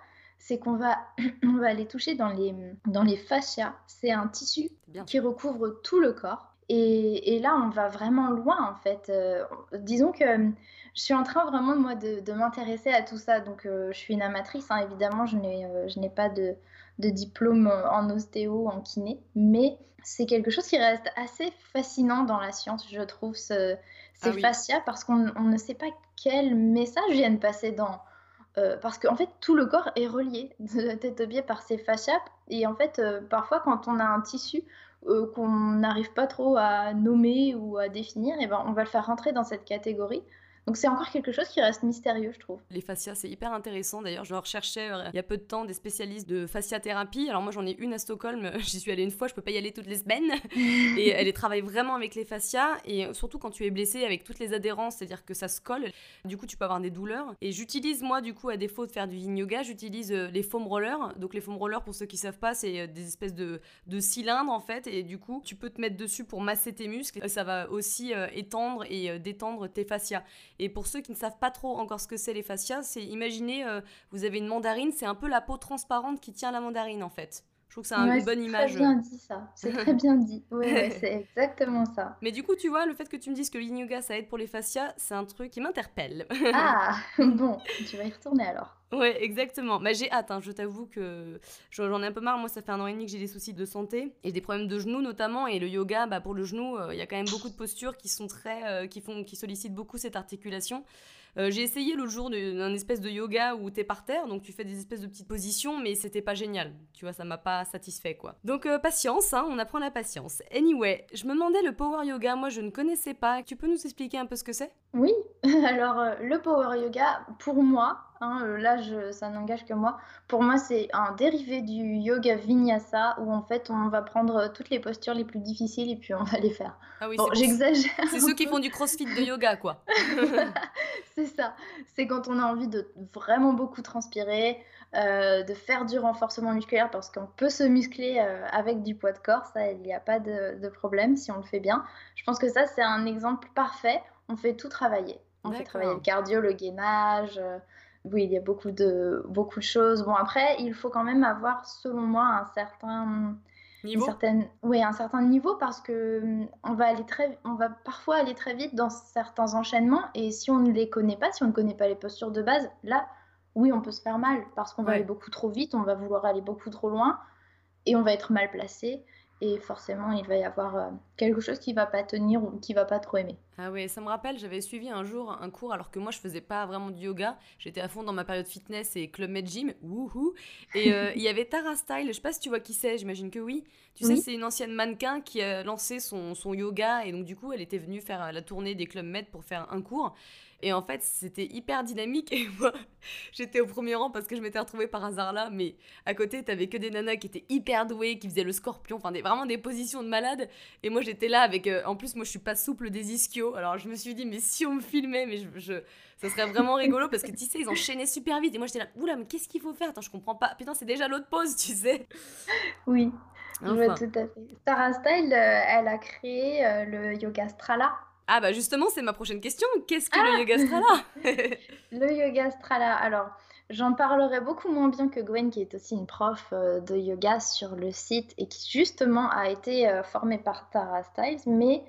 c'est qu'on va, on va aller toucher dans les, dans les fascias. C'est un tissu qui recouvre tout le corps. Et, et, là, on va vraiment loin, en fait. Euh, disons que je suis en train vraiment, moi, de, de m'intéresser à tout ça. Donc, euh, je suis une amatrice, hein, évidemment, je n'ai, euh, je n'ai pas de, de, diplôme en ostéo, en kiné. Mais c'est quelque chose qui reste assez fascinant dans la science, je trouve, ce, ces ah fascias, parce qu'on ne sait pas quel message viennent passer dans... parce qu'en en fait, tout le corps est relié de tête aux pieds par ces fascias. Et en fait, parfois, quand on a un tissu euh, qu'on n'arrive pas trop à nommer ou à définir, et ben on va le faire rentrer dans cette catégorie. Donc c'est encore quelque chose qui reste mystérieux, je trouve. Les fascias, c'est hyper intéressant. D'ailleurs, je recherchais euh, il y a peu de temps des spécialistes de fasciathérapie. Alors moi, j'en ai une à Stockholm. J'y suis allée une fois, je peux pas y aller toutes les semaines. et elle travaille vraiment avec les fascias. Et surtout quand tu es blessé avec toutes les adhérences, c'est-à-dire que ça se colle. Du coup, tu peux avoir des douleurs. Et j'utilise, moi, du coup, à défaut de faire du yin yoga, j'utilise euh, les foam rollers. Donc les foam rollers, pour ceux qui savent pas, c'est euh, des espèces de, de cylindres, en fait. Et du coup, tu peux te mettre dessus pour masser tes muscles. Ça va aussi étendre et détendre tes fascias. Et pour ceux qui ne savent pas trop encore ce que c'est les fascias, c'est imaginez, euh, vous avez une mandarine, c'est un peu la peau transparente qui tient la mandarine en fait. Je trouve que c'est une bonne image. C'est très bien dit ça. C'est très bien dit. Oui, c'est exactement ça. Mais du coup, tu vois, le fait que tu me dises que l'yin yoga ça aide pour les fascias, c'est un truc qui m'interpelle. ah, bon, tu vas y retourner alors. Ouais, exactement. Mais j'ai hâte, hein. je t'avoue que j'en ai un peu marre. Moi, ça fait un an et demi que j'ai des soucis de santé et des problèmes de genoux notamment. Et le yoga, bah, pour le genou, euh, il y a quand même beaucoup de postures qui sont très, euh, qui font, qui sollicitent beaucoup cette articulation. Euh, j'ai essayé l'autre jour d'un espèce de yoga où t'es par terre, donc tu fais des espèces de petites positions, mais c'était pas génial. Tu vois, ça m'a pas satisfait quoi. Donc patience, hein, on apprend la patience. Anyway, je me demandais le power yoga, moi je ne connaissais pas. Tu peux nous expliquer un peu ce que c'est? Oui, alors le power yoga, pour moi, Hein, euh, là, ça n'engage que moi. Pour moi, c'est un dérivé du yoga vinyasa où en fait on va prendre toutes les postures les plus difficiles et puis on va les faire. Ah oui, bon, j'exagère. C'est ceux qui font du crossfit de yoga, quoi. c'est ça. C'est quand on a envie de vraiment beaucoup transpirer, euh, de faire du renforcement musculaire parce qu'on peut se muscler euh, avec du poids de corps. Ça, il n'y a pas de, de problème si on le fait bien. Je pense que ça, c'est un exemple parfait. On fait tout travailler. On fait travailler le cardio, le gainage, oui, il y a beaucoup de, beaucoup de choses. Bon, après, il faut quand même avoir, selon moi, un certain niveau? Oui, un certain niveau parce que hum, on va aller très, on va parfois aller très vite dans certains enchaînements et si on ne les connaît pas, si on ne connaît pas les postures de base, là, oui, on peut se faire mal parce qu'on va aller beaucoup trop vite, on va vouloir aller beaucoup trop loin et on va être mal placé et forcément il va y avoir euh, quelque chose qui va pas tenir ou qui va pas trop aimer. Ah ouais, ça me rappelle, j'avais suivi un jour un cours alors que moi je faisais pas vraiment du yoga, j'étais à fond dans ma période fitness et club med gym, wouhou. Et euh, il y avait Tara Style, je sais pas si tu vois qui c'est, j'imagine que oui. Tu sais, c'est une ancienne mannequin qui a lancé son, son yoga et donc du coup elle était venue faire la tournée des clubs med pour faire un cours. Et en fait, c'était hyper dynamique. Et moi, j'étais au premier rang parce que je m'étais retrouvée par hasard là. Mais à côté, t'avais que des nanas qui étaient hyper douées, qui faisaient le scorpion. Enfin, des, vraiment des positions de malade. Et moi, j'étais là avec. Euh, en plus, moi, je suis pas souple des ischios. Alors, je me suis dit, mais si on me filmait, mais je, ça serait vraiment rigolo parce que tu sais, ils enchaînaient super vite. Et moi, j'étais là, oula, mais qu'est-ce qu'il faut faire? Attends, je comprends pas. Putain, c'est déjà l'autre pause, tu sais. Oui. Enfin. tout à fait. Sarah Style, euh, elle a créé euh, le yoga Strala. Ah bah justement, c'est ma prochaine question. Qu'est-ce que le ah yoga strala Le yoga strala, alors j'en parlerai beaucoup moins bien que Gwen qui est aussi une prof euh, de yoga sur le site et qui justement a été euh, formée par Tara Styles, mais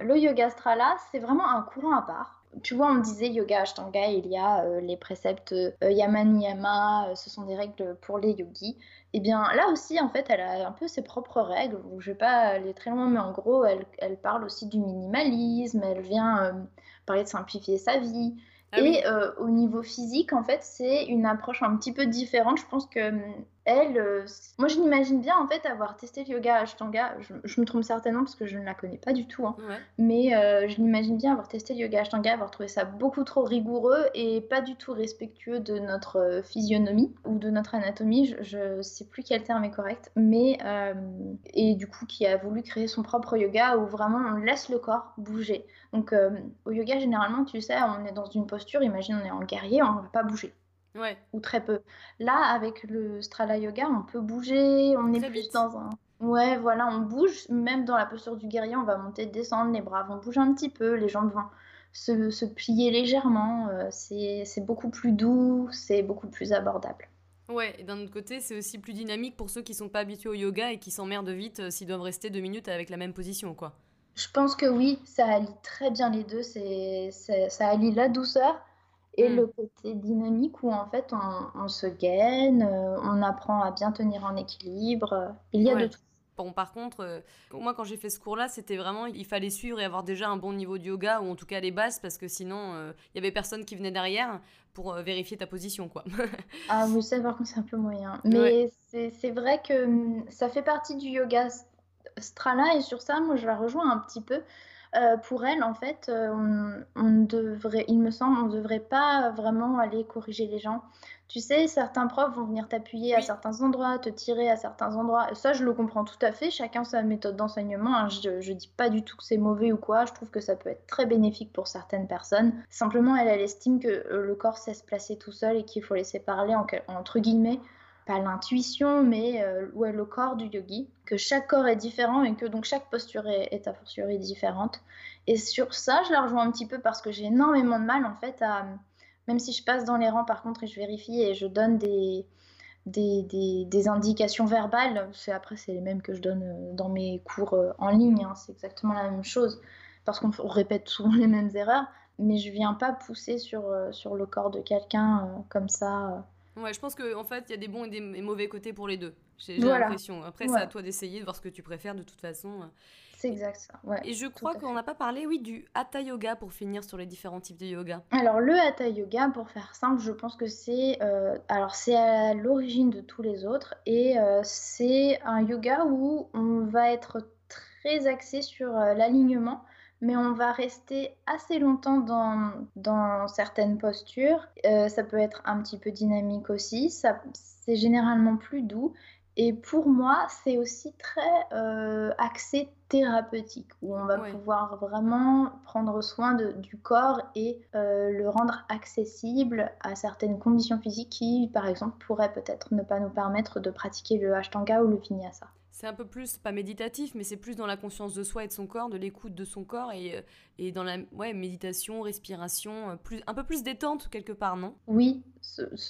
le yoga strala, c'est vraiment un courant à part tu vois, on disait yoga ashtanga, il y a euh, les préceptes euh, yama niyama, euh, ce sont des règles pour les yogis. Et eh bien là aussi, en fait, elle a un peu ses propres règles. Je vais pas aller très loin, mais en gros, elle, elle parle aussi du minimalisme, elle vient parler de simplifier sa vie. Ah et au niveau physique, en fait, c'est une approche un petit peu différente. Je pense que hum, elle, euh, moi je m'imagine bien en fait avoir testé le yoga Ashtanga. Je, me trompe certainement parce que je ne la connais pas du tout, hein. mais euh, je m'imagine bien avoir testé le yoga Ashtanga, avoir trouvé ça beaucoup trop rigoureux et pas du tout respectueux de notre euh, physionomie ou de notre anatomie. Je, ne sais plus quel terme est correct, mais et du coup qui a voulu créer son propre yoga où vraiment on laisse le corps bouger. Donc au yoga généralement, tu sais, on est dans une posture, imagine on est en guerrier, on ne va pas bouger. Ouais. Ou très peu. Là, avec le Strala Yoga, on peut bouger, on est plus dans un. Ouais, voilà, on bouge, même dans la posture du guerrier, on va monter, descendre, les bras vont bouger un petit peu, les jambes vont se, se plier légèrement. Euh, c'est beaucoup plus doux, c'est beaucoup plus abordable. Ouais, et d'un autre côté, c'est aussi plus dynamique pour ceux qui sont pas habitués au yoga et qui s'emmerdent vite euh, s'ils doivent rester deux minutes avec la même position, quoi. Je pense que oui, ça allie très bien les deux. C'est, ça allie la douceur et mm. le côté dynamique où en fait on, se gaine, euh, on apprend à bien tenir en équilibre. Il y a de tout. Bon, par contre, euh, moi quand j'ai fait ce cours-là, c'était vraiment, il fallait suivre et avoir déjà un bon niveau de yoga, ou en tout cas les bases, parce que sinon, euh, il y avait personne qui venait derrière pour vérifier ta position, quoi. ah, vous savez, par contre, c'est un peu moyen. Mais c'est vrai que hum, ça fait partie du yoga strala, et sur ça, moi, je la rejoins un petit peu. Euh, pour elle, en fait, euh, on, devrait, il me semble, on ne devrait pas vraiment aller corriger les gens. Tu sais, certains profs vont venir t'appuyer à certains endroits, te tirer à certains endroits. Ça, je le comprends tout à fait. Chacun sa méthode d'enseignement. Hein. Je ne dis pas du tout que c'est mauvais ou quoi. Je trouve que ça peut être très bénéfique pour certaines personnes. Simplement, elle, elle estime que euh, le corps sait se placer tout seul et qu'il faut laisser parler, entre guillemets, pas l'intuition, mais euh, le corps du yogi, que chaque corps est différent et que donc chaque posture est, a fortiori différente. Et sur ça, je la rejoins un petit peu parce que j'ai énormément de mal en fait à, même si je passe dans les rangs par contre et je vérifie et je donne des, des, des, indications verbales, c'est après c'est les mêmes que je donne euh, dans mes cours euh, en ligne, hein. c'est exactement la même chose parce qu'on répète souvent les mêmes erreurs, mais je viens pas pousser sur, sur le corps de quelqu'un comme ça Ouais, je pense qu'en en fait, il y a des bons et des mauvais côtés pour les deux. J'ai l'impression. Après, c'est à toi d'essayer, de voir ce que tu préfères de toute façon. C'est exact ça. Ouais, et je crois qu'on n'a pas parlé, oui, du Hatha Yoga pour finir sur les différents types de yoga. Alors, le Hatha Yoga, pour faire simple, je pense que c'est euh, alors c'est à l'origine de tous les autres et euh, c'est un yoga où on va être très axé sur euh, l'alignement mais on va rester assez longtemps dans, dans certaines postures. Euh, ça peut être un petit peu dynamique aussi, c'est généralement plus doux. Et pour moi, c'est aussi très euh, axé thérapeutique, où on va pouvoir vraiment prendre soin de, du corps et euh, le rendre accessible à certaines conditions physiques qui, par exemple, pourraient peut-être ne pas nous permettre de pratiquer le Ashtanga ou le Vinyasa c'est un peu plus, pas méditatif, mais c'est plus dans la conscience de soi et de son corps, de l'écoute de son corps et, euh, et dans la ouais, méditation, respiration, euh, plus, un peu plus détente quelque part, non? Oui,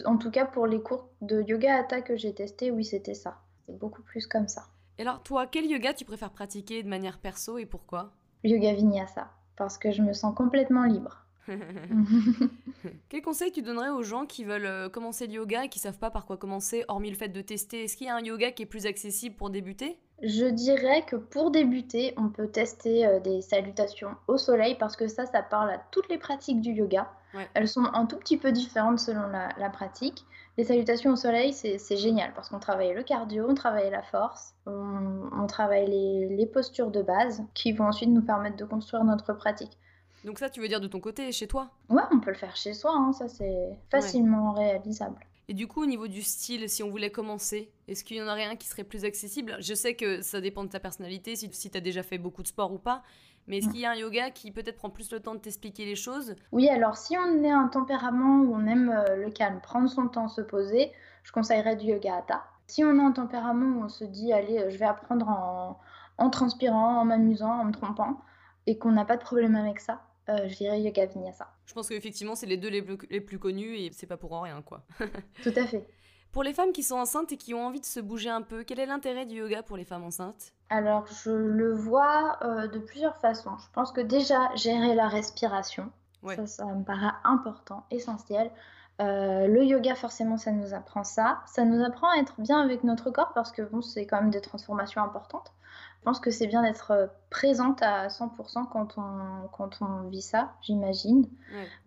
en tout cas pour les cours de yoga hatha que j'ai testé, oui, c'était ça. C'est beaucoup plus comme ça. Et alors, toi, quel yoga tu préfères pratiquer de manière perso et pourquoi? Yoga vinyasa, parce que je me sens complètement libre. Quel conseil tu donnerais aux gens qui veulent euh, commencer le yoga et qui savent pas par quoi commencer, hormis le fait de tester? Est-ce qu'il y a un yoga qui est plus accessible pour débuter? Je dirais que pour débuter, on peut tester euh, des salutations au soleil parce que ça, ça parle à toutes les pratiques du yoga. Elles sont un tout petit peu différentes selon la, pratique. Les salutations au soleil, c'est génial parce qu'on travaille le cardio, on travaille la force, on, travaille les postures de base qui vont ensuite nous permettre de construire notre pratique. Donc ça, tu veux dire de ton côté, chez toi? Ouais, on peut le faire chez soi, hein, ça c'est facilement réalisable. Et du coup, au niveau du style, si on voulait commencer, est-ce qu'il y en aurait un qui serait plus accessible? Je sais que ça dépend de ta personnalité, si, si tu as déjà fait beaucoup de sport ou pas, mais est-ce mm. qu'il y a un yoga qui peut-être prend plus le temps de t'expliquer les choses? Oui, alors si on est un tempérament où on aime euh, le calme, prendre son temps, se poser, je conseillerais du yoga hatha. Si on a un tempérament où on se dit, allez, euh, je vais apprendre en, en transpirant, en m'amusant, en me trompant, et qu'on n'a pas de problème avec ça, euh, je dirais Yoga Vinyasa. Je pense qu'effectivement, c'est les deux les plus, les plus connus et c'est pas pour rien, quoi. Tout à fait. Pour les femmes qui sont enceintes et qui ont envie de se bouger un peu, quel est l'intérêt du yoga pour les femmes enceintes? Alors, je le vois euh, de plusieurs façons. Je pense que déjà, gérer la respiration, ça, ça me paraît important, essentiel. Euh, le yoga, forcément, ça nous apprend ça. Ça nous apprend à être bien avec notre corps parce que bon, c'est quand même des transformations importantes. Je pense que c'est bien d'être euh, présente à 100% quand on, quand on vit ça, j'imagine.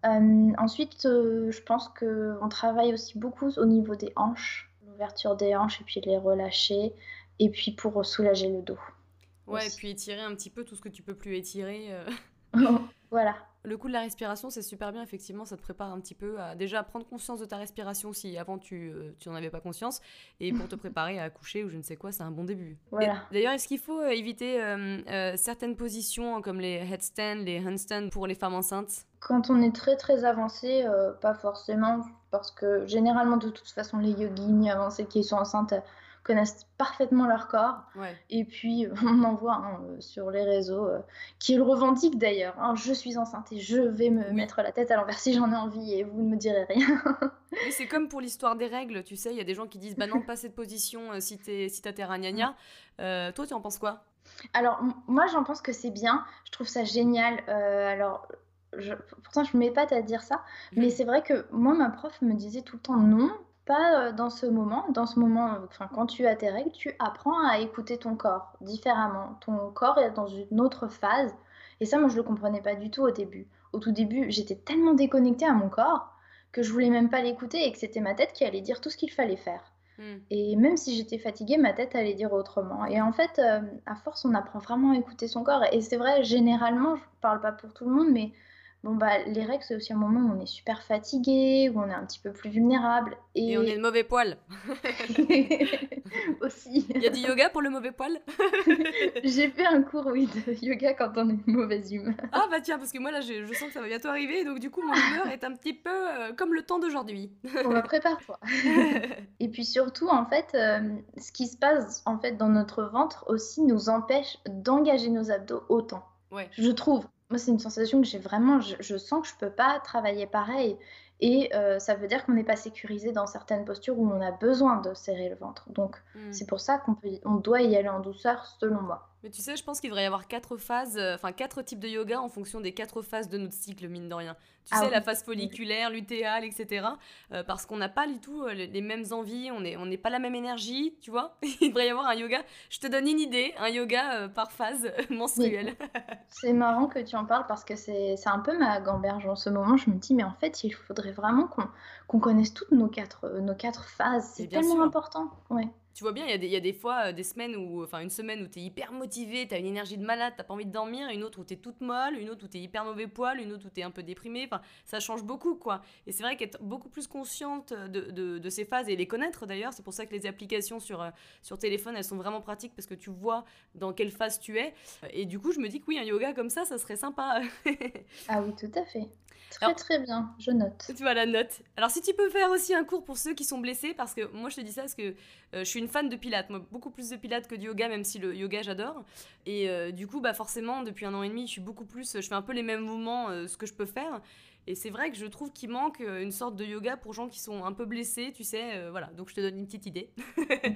Euh, ensuite, je pense qu'on travaille aussi beaucoup au niveau des hanches, l'ouverture des hanches et puis les relâcher, et puis pour soulager le dos. Ouais, et puis étirer un petit peu tout ce que tu peux plus étirer. voilà. Le coup de la respiration, c'est super bien, effectivement, ça te prépare un petit peu à déjà prendre conscience de ta respiration si avant tu, euh, tu n'en avais pas conscience, et pour te préparer à accoucher ou je ne sais quoi, c'est un bon début. Voilà. D'ailleurs, est-ce qu'il faut euh, éviter euh, certaines positions comme les headstands, les handstands pour les femmes enceintes? Quand on est très très avancé, pas forcément, parce que généralement de toute façon les yoginis avancés qui sont enceintes connaissent parfaitement leur corps. Et puis, on en voit hein, euh, sur les réseaux, euh, qui le revendiquent d'ailleurs. Hein, je suis enceinte et je vais me mettre la tête à l'envers si j'en ai envie et vous ne me direz rien. Mais c'est comme pour l'histoire des règles, tu sais, il y a des gens qui disent, bah non, pas cette position euh, si t'es si t'as tes toi, tu en penses quoi? Alors, moi, j'en pense que c'est bien. Je trouve ça génial. alors, je, pourtant, je m'épate à dire ça. Mais c'est vrai que moi, ma prof me disait tout le temps non pas euh, dans ce moment. Dans ce moment, enfin, quand tu as tes règles, tu apprends à écouter ton corps différemment. Ton corps est dans une autre phase. Et ça, moi, je le comprenais pas du tout au début. Au tout début, j'étais tellement déconnectée à mon corps que je voulais même pas l'écouter et que c'était ma tête qui allait dire tout ce qu'il fallait faire. Hmm. Et même si j'étais fatiguée, ma tête allait dire autrement. Et en fait, euh, à force, on apprend vraiment à écouter son corps. Et c'est vrai, généralement, je parle pas pour tout le monde, mais Bon, bah, les règles, c'est aussi un moment où on est super fatigué, où on est un petit peu plus vulnérable. Et, on est de mauvais poil. aussi. Il y a du yoga pour le mauvais poil? J'ai fait un cours, oui, de yoga quand on est de mauvaise humeur. Ah, bah tiens, parce que moi, là, je, sens que ça va bientôt arriver, donc du coup, mon humeur est un petit peu euh, comme le temps d'aujourd'hui. on va prépare-toi. et puis surtout, en fait, euh, ce qui se passe en fait dans notre ventre aussi nous empêche d'engager nos abdos autant. Ouais. Je trouve. Moi, c'est une sensation que j'ai vraiment, je, sens que je peux pas travailler pareil. Et euh, ça veut dire qu'on n'est pas sécurisé dans certaines postures où on a besoin de serrer le ventre. Donc, hmm. c'est pour ça qu'on on doit y aller en douceur, selon moi. Mais tu sais, je pense qu'il devrait y avoir quatre phases, euh, enfin quatre types de yoga en fonction des quatre phases de notre cycle, mine de rien. Tu ah sais, la phase folliculaire, lutéale, etc. Euh, parce qu'on n'a pas du tout euh, les, mêmes envies, on n'est on pas la même énergie, tu vois. Il devrait y avoir un yoga, je te donne une idée, un yoga par phase menstruelle. c'est marrant que tu en parles parce que c'est un peu ma gamberge en ce moment. Je me dis, mais en fait, il faudrait vraiment qu'on connaisse toutes nos quatre, nos quatre phases. C'est tellement important. Ouais tu vois bien, il y, a des fois, euh, des semaines où, enfin une semaine où tu es hyper motivé, tu as une énergie de malade, t'as pas envie de dormir, une autre où tu es toute molle, une autre où tu es hyper mauvais poil, une autre où tu es un peu déprimé. Enfin, ça change beaucoup, quoi. Et c'est vrai qu'être beaucoup plus consciente de, de, de, ces phases et les connaître d'ailleurs, c'est pour ça que les applications sur, euh, sur téléphone, elles sont vraiment pratiques parce que tu vois dans quelle phase tu es. Et du coup, je me dis que oui, un yoga comme ça, ça serait sympa. ah oui, tout à fait. Très très bien, je note. Tu vois la note. Alors si tu peux faire aussi un cours pour ceux qui sont blessés, parce que moi je te dis ça parce que euh, je suis une fan de pilates, moi beaucoup plus de pilates que de yoga, même si le yoga j'adore. Et euh, du coup, bah forcément, depuis un an et demi, je suis beaucoup plus, je fais un peu les mêmes mouvements, euh, ce que je peux faire. Et c'est vrai que je trouve qu'il manque une sorte de yoga pour gens qui sont un peu blessés, tu sais. voilà, donc je te donne une petite idée.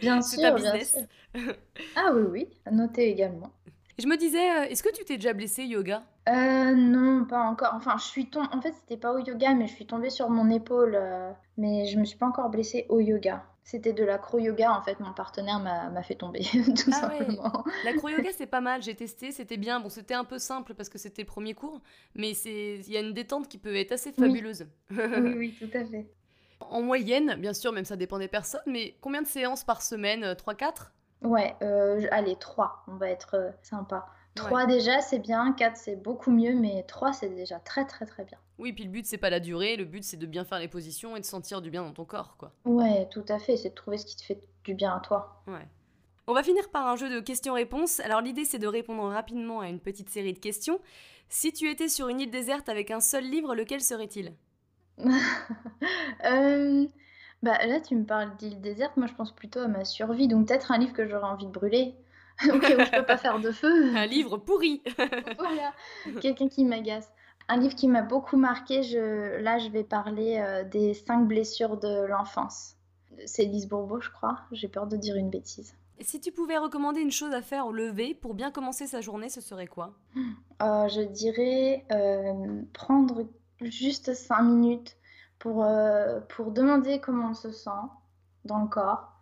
Bien sûr, bien sûr. ah oui, oui, à noter également. Et je me disais, est-ce que tu t'es déjà blessé yoga? Euh, non, pas encore. Enfin, je suis tombée. En fait, c'était pas au yoga, mais je suis tombée sur mon épaule. Euh, mais je me suis pas encore blessée au yoga. C'était de l'acro-yoga, en fait. Mon partenaire m'a fait tomber, tout ah simplement. L'acro-yoga, c'est pas mal. J'ai testé, c'était bien. Bon, c'était un peu simple parce que c'était le premier cours, mais il y a une détente qui peut être assez fabuleuse. Oui, oui, tout à fait. En moyenne, bien sûr, même ça dépend des personnes, mais combien de séances par semaine? 3-4 Ouais, euh, allez, 3. On va être sympa. 3 déjà, c'est bien. 4, c'est beaucoup mieux. Mais 3, c'est déjà très, très, très bien. Oui, puis le but, c'est pas la durée. Le but, c'est de bien faire les positions et de sentir du bien dans ton corps, quoi. Ouais, tout à fait. C'est de trouver ce qui te fait du bien à toi. Ouais. On va finir par un jeu de questions-réponses. Alors, l'idée, c'est de répondre rapidement à une petite série de questions. Si tu étais sur une île déserte avec un seul livre, lequel serait-il? Euh, Bah là, tu me parles d'île déserte. Moi, je pense plutôt à ma survie. Donc, peut-être un livre que j'aurais envie de brûler. ok, je peux pas faire de feu. Un livre pourri. voilà, quelqu'un qui m'agace. Un livre qui m'a beaucoup marqué, je... là je vais parler euh, des cinq blessures de l'enfance. C'est Lise Bourbeau, je crois. J'ai peur de dire une bêtise. Si tu pouvais recommander une chose à faire au lever pour bien commencer sa journée, ce serait quoi? Euh, Je dirais euh, prendre juste cinq minutes pour, pour demander comment on se sent dans le corps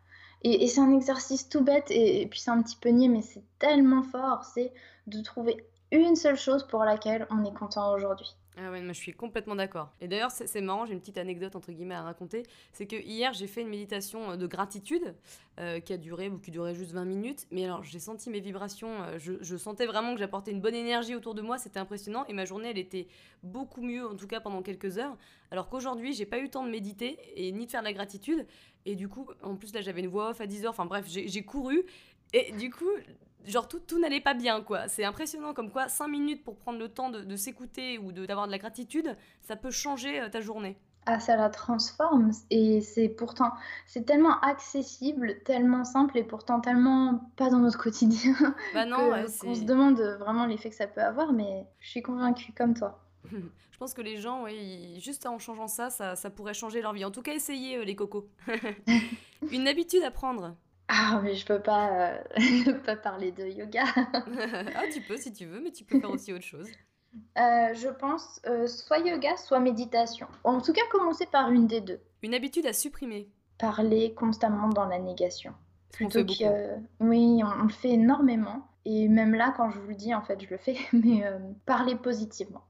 et, c'est un exercice tout bête, et, puis c'est un petit peu niais, mais c'est tellement fort, c'est de trouver une seule chose pour laquelle on est content aujourd'hui. Ah ouais, moi je suis complètement d'accord. Et d'ailleurs, c'est marrant, j'ai une petite anecdote entre guillemets à raconter. C'est que hier, j'ai fait une méditation euh, de gratitude euh, qui a duré ou qui durait juste 20 minutes. Mais alors, j'ai senti mes vibrations, euh, je, je, sentais vraiment que j'apportais une bonne énergie autour de moi, c'était impressionnant. Et ma journée, elle était beaucoup mieux, en tout cas pendant quelques heures. Alors qu'aujourd'hui, j'ai pas eu le temps de méditer et ni de faire de la gratitude. Et du coup, en plus, là, j'avais une voix off à 10 heures. Enfin bref, j'ai couru. Et du coup, genre tout, tout n'allait pas bien, quoi. C'est impressionnant comme quoi 5 minutes pour prendre le temps de, s'écouter ou d'avoir de, la gratitude, ça peut changer euh, ta journée. Ah, ça la transforme et c'est pourtant, c'est tellement accessible, tellement simple et pourtant tellement pas dans notre quotidien. Bah non, on se demande vraiment l'effet que ça peut avoir, mais je suis convaincue comme toi. je pense que les gens, oui, juste en changeant ça, ça, ça, pourrait changer leur vie. En tout cas, essayez euh, les cocos. Une habitude à prendre. Ah, mais je peux pas, euh, pas parler de yoga. ah, tu peux si tu veux, mais tu peux faire aussi autre chose. Euh, je pense soit yoga, soit méditation. En tout cas, commencer par une des deux. Une habitude à supprimer. Parler constamment dans la négation. On fait beaucoup. oui, on, le fait énormément. Et même là, quand je vous le dis, en fait, je le fais, mais parler positivement.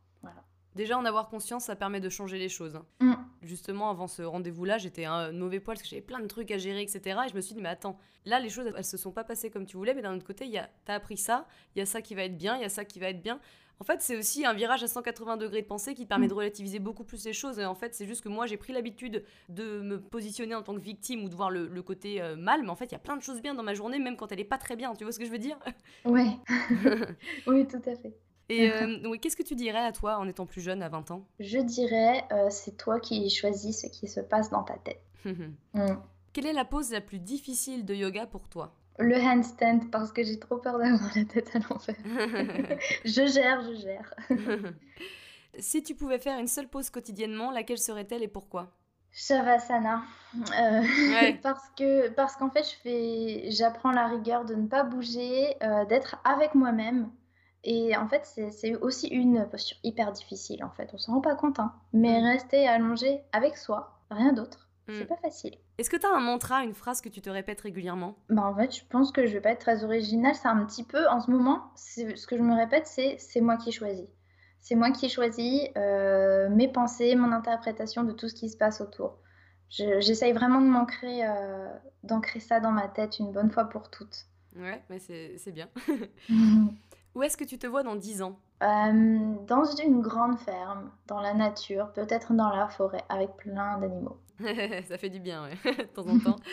Déjà, en avoir conscience, ça permet de changer les choses. Mm. Justement, avant ce rendez-vous-là, j'étais un mauvais poil parce que j'avais plein de trucs à gérer, etc. Et je me suis dit, mais attends, là, les choses, elles se sont pas passées comme tu voulais, mais d'un autre côté, tu as appris ça, il y a ça qui va être bien, il y a ça qui va être bien. En fait, c'est aussi un virage à 180 degrés de pensée qui permet mm. de relativiser beaucoup plus les choses. Et en fait, c'est juste que moi, j'ai pris l'habitude de me positionner en tant que victime ou de voir le, côté euh, mal. Mais en fait, il y a plein de choses bien dans ma journée, même quand elle est pas très bien. Tu vois ce que je veux dire? Ouais. oui, tout à fait. Et euh, qu'est-ce que tu dirais à toi en étant plus jeune, à 20 ans? Je dirais, euh, c'est toi qui choisis ce qui se passe dans ta tête. Mm. Quelle est la pose la plus difficile de yoga pour toi? Le handstand parce que j'ai trop peur d'avoir la tête à l'envers. je gère, je gère. si tu pouvais faire une seule pause quotidiennement, laquelle serait-elle et pourquoi? Shavasana. Euh, parce que parce qu'en fait, je fais, j'apprends la rigueur de ne pas bouger, euh, d'être avec moi-même. Et en fait, c'est aussi une posture hyper difficile. En fait, on s'en rend pas compte. Hein. Mais mm. rester allongé avec soi, rien d'autre, c'est mm. pas facile. Est-ce que tu as un mantra, une phrase que tu te répètes régulièrement? Bah en fait, je pense que je vais pas être très originale. C'est un petit peu, en ce moment, ce que je me répète, c'est c'est moi qui choisis. C'est moi qui choisis euh, mes pensées, mon interprétation de tout ce qui se passe autour. J'essaye vraiment de m'ancrer, euh, d'ancrer ça dans ma tête une bonne fois pour toutes. Ouais, mais c'est bien. Où est-ce que tu te vois dans 10 ans? Euh, Dans une grande ferme, dans la nature, peut-être dans la forêt, avec plein d'animaux. ça fait du bien, ouais, de temps en temps.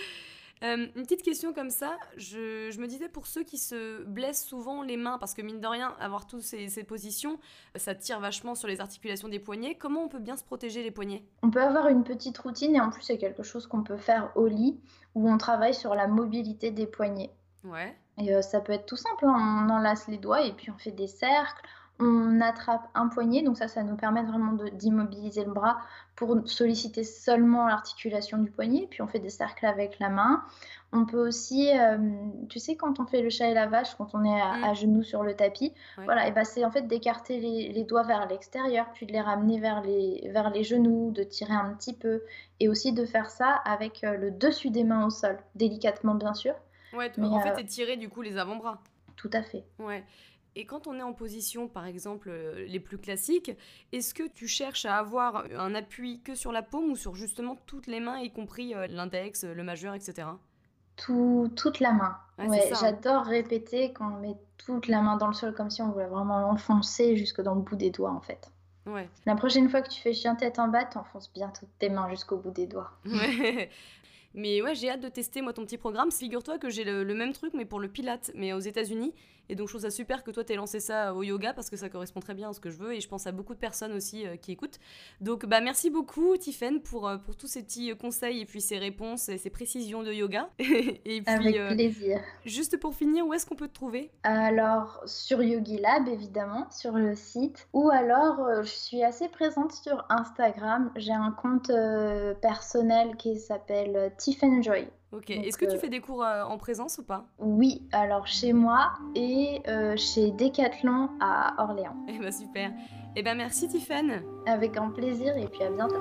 Euh, une petite question comme ça, je, me disais pour ceux qui se blessent souvent les mains, parce que mine de rien, avoir toutes ces, ces, positions, ça tire vachement sur les articulations des poignets, comment on peut bien se protéger les poignets? On peut avoir une petite routine et en plus c'est quelque chose qu'on peut faire au lit, où on travaille sur la mobilité des poignets. Ouais. Et euh, ça peut être tout simple, hein. on enlace les doigts et puis on fait des cercles, on attrape un poignet, donc ça, ça nous permet vraiment d'immobiliser le bras pour solliciter seulement l'articulation du poignet, puis on fait des cercles avec la main. On peut aussi, euh, tu sais, quand on fait le chat et la vache, quand on est à, mm. genoux sur le tapis, voilà, et ben c'est en fait d'écarter les, doigts vers l'extérieur, puis de les ramener vers les, vers les genoux, de tirer un petit peu, et aussi de faire ça avec euh, le dessus des mains au sol, délicatement bien sûr. Ouais, en fait, euh, étirer du coup les avant-bras. Tout à fait. Ouais. Et quand on est en position, par exemple, euh, les plus classiques, est-ce que tu cherches à avoir un appui que sur la paume ou sur justement toutes les mains, y compris euh, l'index, le majeur, etc. Tout, toute la main. ouais, hein. J'adore répéter quand on met toute la main dans le sol comme si on voulait vraiment l'enfoncer jusque dans le bout des doigts en fait. Ouais. La prochaine fois que tu fais chien tête en bas, t'enfonces bien toutes tes mains jusqu'au bout des doigts. Ouais. Mais ouais, j'ai hâte de tester moi ton petit programme. Figure-toi que j'ai le, même truc, mais pour le Pilate, mais aux États-Unis. Et donc je trouve ça super que toi t'aies lancé ça au yoga parce que ça correspond très bien à ce que je veux et je pense à beaucoup de personnes aussi euh, qui écoutent. Donc bah merci beaucoup Tiffen pour, euh, pour tous ces petits euh, conseils et puis ces réponses et ces précisions de yoga. et puis, Avec plaisir. Juste pour finir, où est-ce qu'on peut te trouver? Alors sur Yogilab évidemment, sur le site. Ou alors je suis assez présente sur Instagram. J'ai un compte personnel qui s'appelle Tiffenjoy. Ok. Est-ce que tu euh, fais des cours euh, en présence ou pas? Oui, alors chez moi et euh, chez Decathlon à Orléans. Eh ben super. Eh ben merci Tiffany. Avec un plaisir et puis à bientôt.